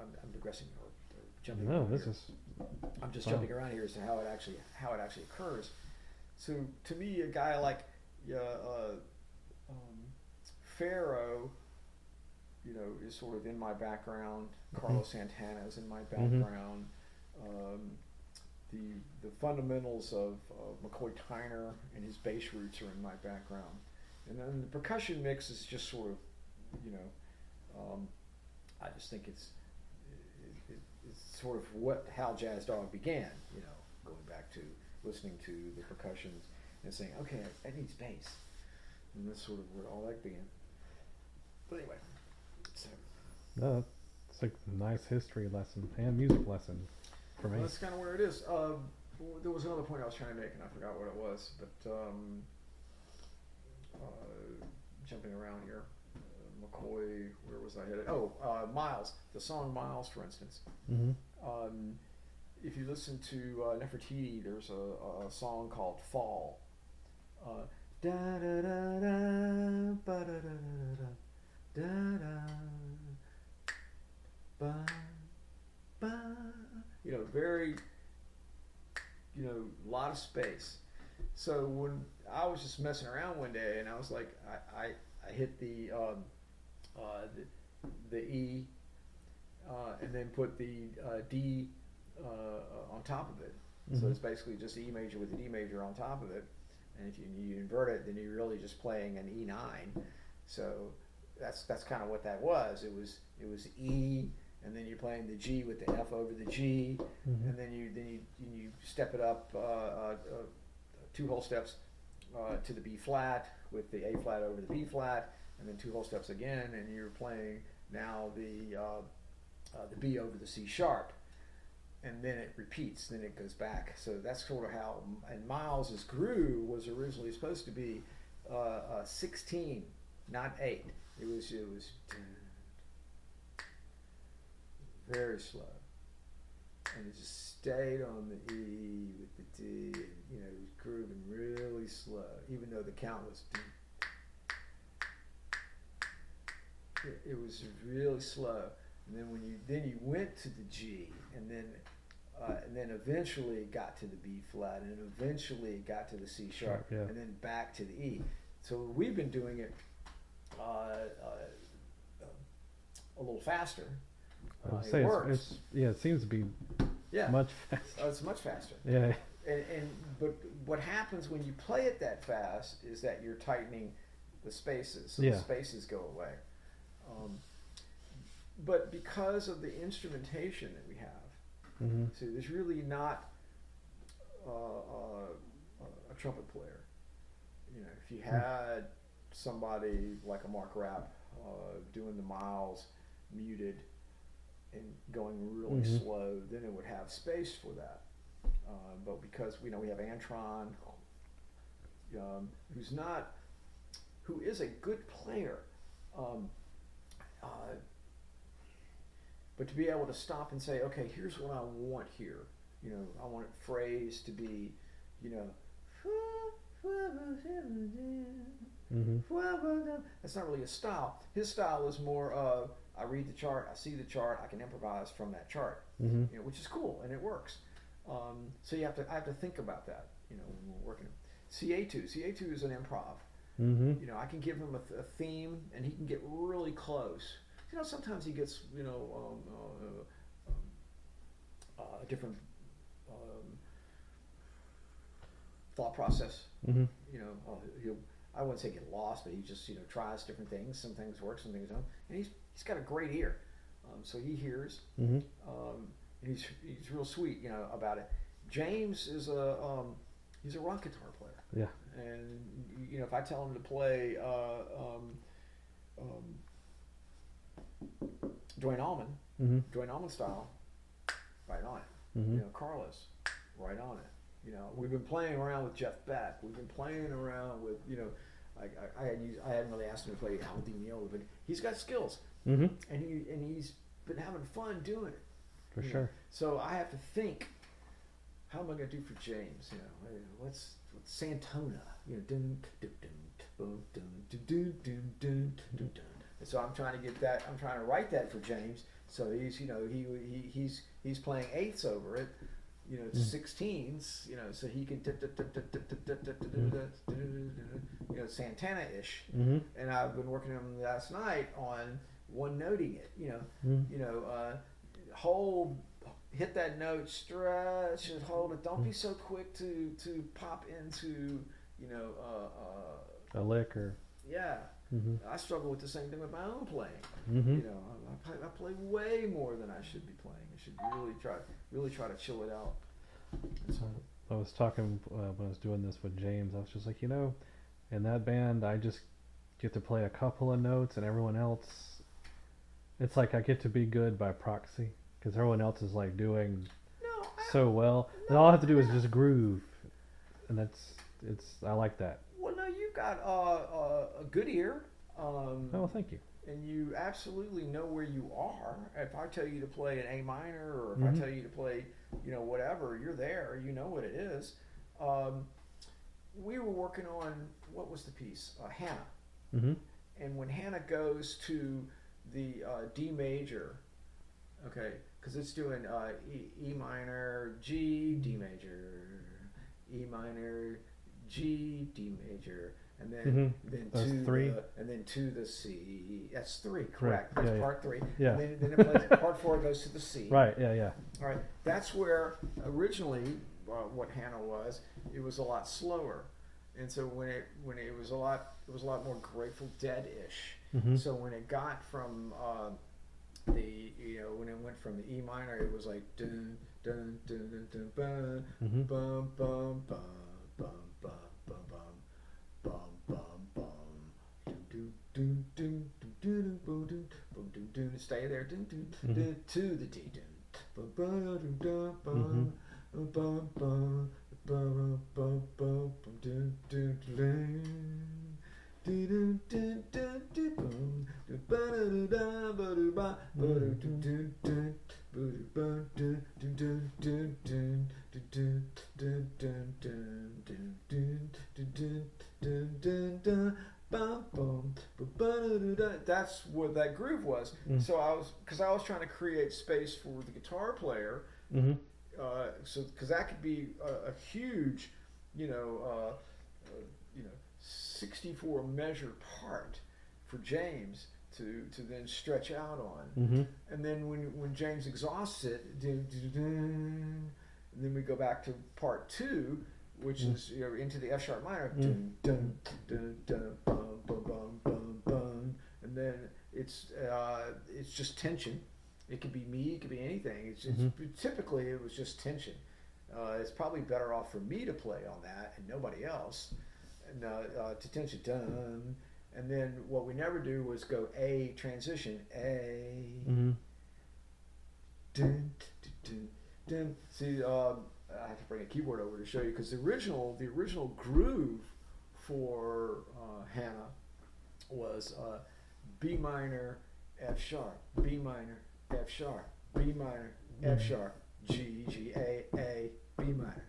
I'm, I'm digressing or, or jumping. No, this here. is I'm just Wow. jumping around here as to how it actually how it actually occurs. So to me, a guy like uh, uh, um, Pharoah, you know, is sort of in my background. Carlos Santana is in my Mhm. background. Um, the the fundamentals of, of McCoy Tyner and his bass roots are in my background, and then the percussion mix is just sort of, you know, um, I just think it's it, it, it's sort of what how Jazz Dog began. You know, going back to listening to the percussions and saying, okay, I, I need bass, and that's sort of where all that began. But anyway, no, it's a nice history lesson and music lesson for me. well, that's kind of where it is. W- there was another point I was trying to make, and I forgot what it was. But um, uh, jumping around here, uh, McCoy, where was I headed? Oh, uh, Miles. The song Miles, for instance. Mm-hmm. Um, if you listen to uh, Nefertiti, there's a, a song called Fall. Uh, da da da da ba da da da da da da ba ba. You know, very, you know, a lot of space. So when I was just messing around one day, and I was like, I, I, I hit the, um, uh, the, the E, uh, and then put the uh, D uh, on top of it. So Mhm. it's basically just E major with a D major on top of it. And if you, you invert it, then you're really just playing an E9. So that's that's kind of what that was. It was it was E, and then you're playing the G with the F over the G, Mhm. and then you then you, you step it up uh, uh, uh, two whole steps uh, to the B flat with the A flat over the B flat, and then two whole steps again, and you're playing now the uh, uh, the B over the C sharp, and then it repeats, then it goes back. So that's sort of how. And Miles's groove was originally supposed to be uh, uh, 16, not eight. It was it was very slow, and it just stayed on the E with the D. And, you know, it was grooving really slow, even though the count was. It, it was really slow, and then when you then you went to the G, and then uh, and then eventually it got to the B flat, and eventually it got to the C sharp, Sharp, yeah. and then back to the E. So we've been doing it uh, uh, a little faster. I would it say it's, works. it's yeah, it seems to be yeah, much faster. uh, it's much faster. Yeah. And, and but what happens when you play it that fast is that you're tightening the spaces, so Yeah. the spaces go away. Um, but because of the instrumentation that we have, Mm-hmm. so there's really not uh, uh, a trumpet player. You know, if you had somebody like a Mark Rapp uh, doing the miles muted and going really Mhm. slow, then it would have space for that. Uh, but because we know we have Antron, um, who's not, who is a good player, um, uh, but to be able to stop and say, okay, here's what I want here. You know, I want it phrased to be, you know, Mm-hmm. that's not really a style. His style is more of I read the chart, I see the chart, I can improvise from that chart, Mm-hmm. you know, which is cool and it works. Um, so you have to I have to think about that, you know, when we're working. CA2, CA2 is an improv. Mm-hmm. You know, I can give him a, th- a theme, and he can get really close. You know, sometimes he gets you know um, uh, uh, a different um, thought process. Mm-hmm. You know, uh, he'll I wouldn't say get lost, but he just you know tries different things. Some things work, some things don't. And he's he's got a great ear, um, so he hears. Mm-hmm. Um, he's he's real sweet, you know, about it. James is a um, he's a rock guitar player. Yeah. And you know, if I tell him to play uh, um, um, Duane Allman, Mm-hmm. Duane Allman style, right on it. Mm-hmm. You know, Carlos, right on it. You know, we've been playing around with Jeff Beck. We've been playing around with you know, I, I, I had used, I hadn't really asked him to play Al Di but he's got skills, Mm-hmm. and he and he's been having fun doing it. For you know. sure. So I have to think, how am I going to do for James? You know, what's, what's Santana? You know, dun, dun, dun, dun, dun, dun, dun, dun, dun, dun, dun. And so I'm trying to get that. I'm trying to write that for James. So he's, you know, he, he he's he's playing eighths over it. You know, Mm. sixteens. You know, so he can, you know, Santana ish. Mm-hmm. And I've been working on him last night on one noting it. You know, Mm-hmm. you know, uh, hold, hit that note, stretch and hold it. Don't be so quick to to pop into, you know, uh, uh, A lick or. yeah. Mm-hmm. I struggle with the same thing with my own playing. Mm-hmm. You know, I, I, play, I play way more than I should be playing. I should really try, really try to chill it out. So, I was talking uh, when I was doing this with James. I was just like, you know, in that band, I just get to play a couple of notes, and everyone else, it's like I get to be good by proxy because everyone else is like doing no, so well, and all I have to do is just groove, and that's it's. I like that. Got uh, uh, a good ear. Um, Oh, well, thank you. and you absolutely know where you are. If I tell you to play an A minor, or if Mhm. I tell you to play, you know, whatever, you're there. You know what it is. Um, we were working on what was the piece? Uh, Hannah. Mm-hmm. And when Hannah goes to the uh, D major, okay, because it's doing uh, e, e minor, G, D major, E minor, G, D major, and then Mhm. then That's to three. the and then to the C. That's three, Right. correct? That's Yeah, yeah. part three. Yeah. And then, then it plays, [LAUGHS] part four goes to the C. Right. Yeah. Yeah. All right, that's where originally uh, what Hannah was. It was a lot slower, and so when it when it was a lot it was a lot more Grateful Dead ish. Mm-hmm. So when it got from uh, the you know when it went from the E minor, it was like dun dun dun dun dun bum Mm-hmm. bum bum bum bum bum bum bum bum stay there Mhm. to the D dun that's what that groove was. Mm. So I was because I was trying to create space for the guitar player. Mm-hmm. Uh, so because that could be a, a huge, you know, uh, uh, you know, sixty-four measure part for James to to then stretch out on. Mm-hmm. And then when when James exhausts it, dun, dun, dun, then we go back to part two, which Mm. is you know into the F sharp minor, Mm. dun, dun, dun, dun, bum, bum, bum, bum, bum, and then it's uh, it's just tension. It could be me, it could be anything. It's just, typically it was just tension. Uh, it's probably better off for me to play on that and nobody else. And uh, uh, to tension done, and then what we never do was go A transition A. Mm-hmm. Dun, dun, dun, dun. See, um, I have to bring a keyboard over to show you because the original, the original groove for uh, Hannah was uh, B minor, F sharp, B minor, F sharp, B minor, F Mhm. sharp, G, G, A, A, B minor.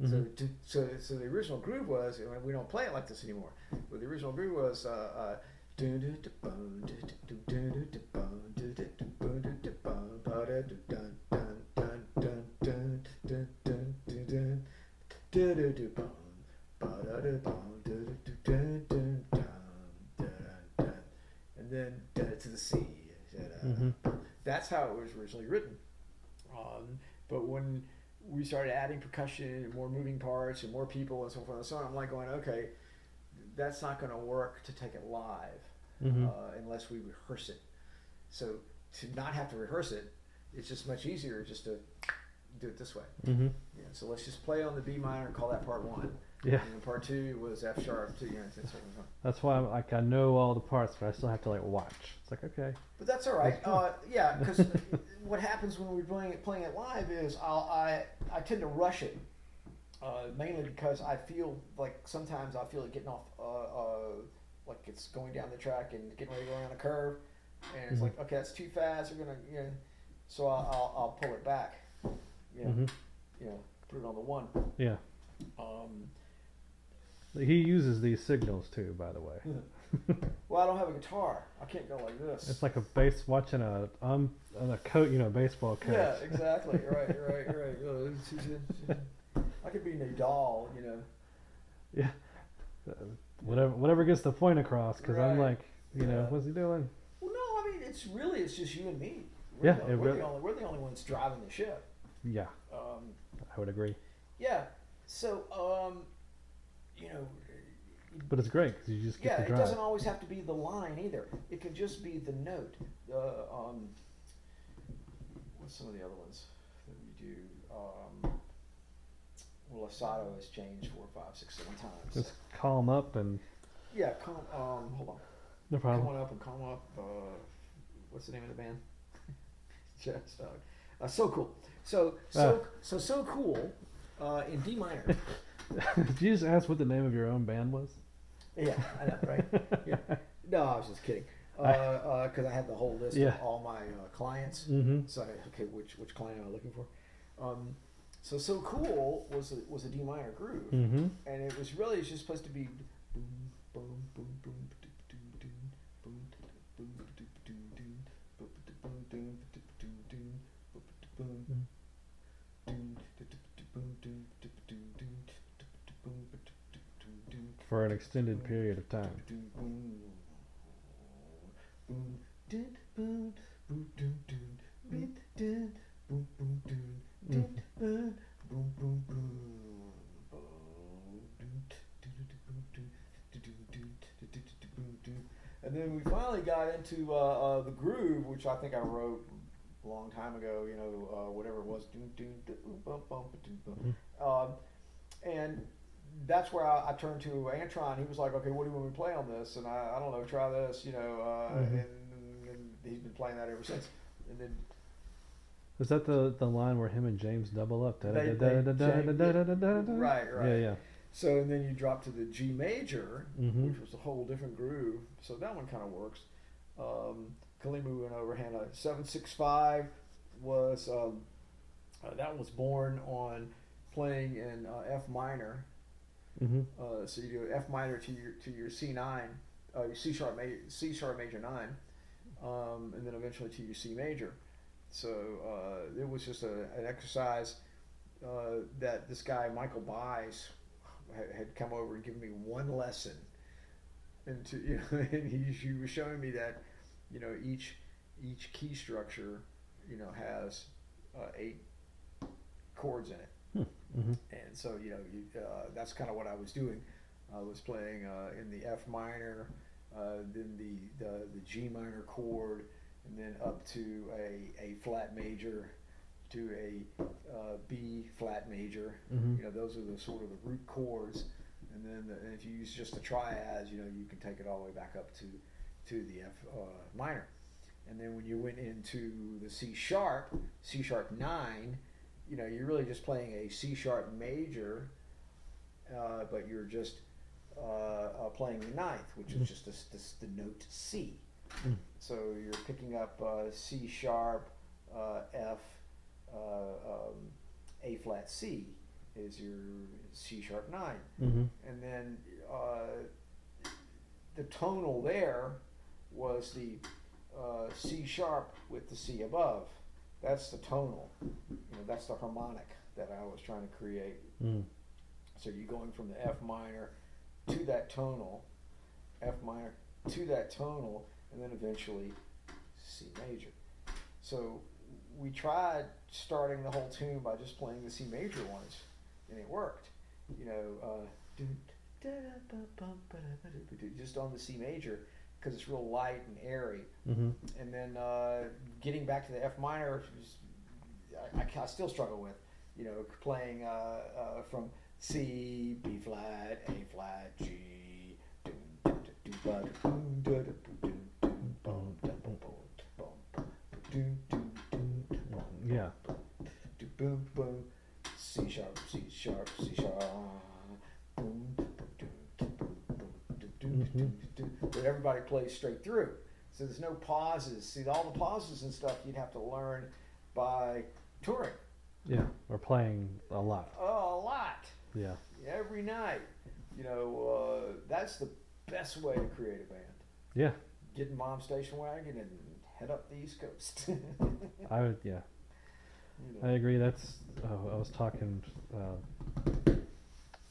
So, Mm-hmm. d- so, so the original groove was, and we don't play it like this anymore. But the original groove was, uh, uh, and then to the sea. Mm-hmm. That's how it was originally written. Um, but when we started adding percussion and more moving parts and more people and so forth and so on, I'm like going, okay, that's not going to work to take it live mm-hmm. uh, unless we rehearse it. So to not have to rehearse it, it's just much easier just to do it this way. Mhm. Yeah, so let's just play on the B minor and call that part one. Yeah. And part two was F sharp. Two, you know, and so on and so on. That's why I'm like I know all the parts, but I still have to like watch. It's like okay. But that's all right. Uh, [LAUGHS] yeah, because what happens when we're playing it, playing it live is I'll, I I tend to rush it, uh, mainly because I feel like sometimes I feel it getting off, uh, uh, like it's going down the track and getting ready to go around a curve, and it's Mhm. like okay, that's too fast. We're gonna, you know, so I'll, I'll, I'll pull it back. Know, Mhm. know, put it on the one. Yeah. Um, He uses these signals too, by the way. [LAUGHS] well, I don't have a guitar. I can't go like this. It's like a base watching a um on a coat, you know, baseball coach. Yeah, exactly. right, right, right. Uh, it's- it's- it's- I could be Nadal, you know. Whatever whatever gets the point across, because I'm Right. like, you know, Yeah. what's he doing? Well, no, I mean it's really it's just you and me. We're Yeah, the, it we're, really- the only, we're the only ones driving the ship. Yeah, Um, I would agree. yeah. So, um, you know, But it's great because you just get yeah, to it doesn't always have to be the line either. It can just be the note. Uh, um, what's some of the other ones that we do? Um, well, Lasato has changed four, five, six, seven times. Just calm up and yeah, come. Um, hold on. no problem. on up and come up. Uh, what's the name of the band? [LAUGHS] Just dog. Uh, so cool. So so so so cool. Uh, in D minor. Did you just ask what the name of your own band was? yeah, I know, right? Yeah. No, I was just kidding. Because uh, I had the whole list Yeah. of all my uh, clients. Mm-hmm. So I, okay, which which client am I looking for? Um, so so cool was a, was a D minor groove, Mm-hmm. and it was really just supposed to be boom boom boom boom doom doom boom boom doom doom doom boom boom doom doom doom boom boom doom doom dun, dun, dun, dun, boom, dun. And then we finally got into uh, uh, the groove, which I think I wrote a long time ago. You know, uh, whatever it was, bum. Um, and that's where I, I turned to Antron. He was like, "Okay, what do you want me to play on this?" And I, I don't know, try this, you know. Uh, Mhm. and, and he's been playing that ever since. And then Is that the the line where him and James double up? Right, right. Yeah, yeah. so, and then you drop to the G major, Mhm. which was a whole different groove. So that one kind of works. Um, Kalimu went over Hannah. Seven six five was um, uh, that was born on playing in uh, F minor. Mm-hmm. Uh, so you do F minor to your to your C nine, uh, your C sharp major, C sharp major nine, um, and then eventually to your C major. So uh, it was just a, an exercise uh, that this guy Michael Buys had, come over and given me one lesson, and to you [LAUGHS] know, and he, he was showing me that you know each each key structure you know has uh, eight chords in it. Mm-hmm. And so, you know, you, uh, that's kind of what I was doing. I was playing uh, in the F minor, uh, then the, the the G minor chord, and then up to a, a flat major, to a uh, B flat major. Mhm. You know, those are the sort of the root chords. And then the, and if you use just the triads, you know, you can take it all the way back up to to the F uh, minor. And then when you went into the C sharp, C sharp nine, you know, you're really just playing a C sharp major, uh, but you're just uh, uh, playing the ninth, which Mhm. is just this, this, the note C. Mm. So you're picking up uh, C sharp, uh, F, uh, um, A flat C is your C sharp nine, Mm-hmm. and then uh, the tonal there was the uh, C sharp with the C above. That's the tonal. You know, that's the harmonic that I was trying to create. Mm. So you're going from the F minor to that tonal, F minor to that tonal, and then eventually C major. So we tried starting the whole tune by just playing the C major ones, and it worked. You know, uh, just on the C major because it's real light and airy. Mm-hmm. And then uh, getting back to the F minor, was, I, I, I still struggle with. You know, playing uh, uh, from C, B flat, A flat, G. Yeah. Boom, boom. C sharp, C sharp, C sharp. Boom, But everybody plays straight through. So there's no pauses. See, all the pauses and stuff you'd have to learn by touring. Yeah. We're playing a lot. Oh, a lot. Yeah. Every night. You know, uh, that's the best way to create a band. Yeah. Get in mom's station wagon and head up the East Coast. [LAUGHS] I would. Yeah. You I agree. That's. Oh, I was talking uh,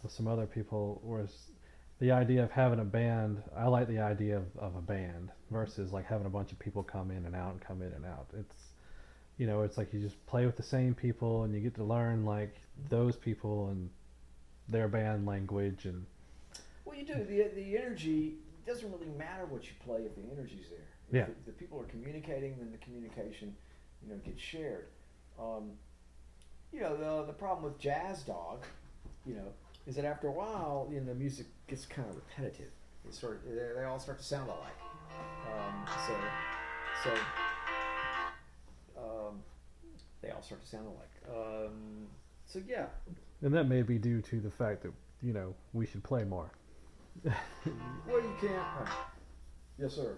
with some other people. Was the idea of having a band? I like the idea of, of a band versus like having a bunch of people come in and out and come in and out. It's, you know, it's like you just play with the same people and you get to learn like those people and their band language and Well, you do. The, the energy it doesn't really matter what you play if the energy's there. If Yeah. the, the people are communicating, then the communication, you know, gets shared. Um, you know, the, the problem with Jazz Dog, you know, is that after a while, you know, the music gets kind of repetitive. It sort of, they, they all start to sound alike. Um, so, so, um, they all start to sound alike. Um, so yeah, and that may be due to the fact that you know we should play more. [LAUGHS] well, you can't. Yes, sir.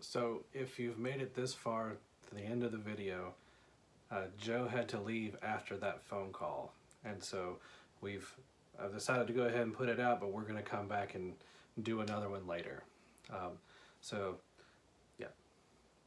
So, if you've made it this far to the end of the video, uh, Joe had to leave after that phone call, and so we've I've decided to go ahead and put it out, but we're going to come back and do another one later. Um, so,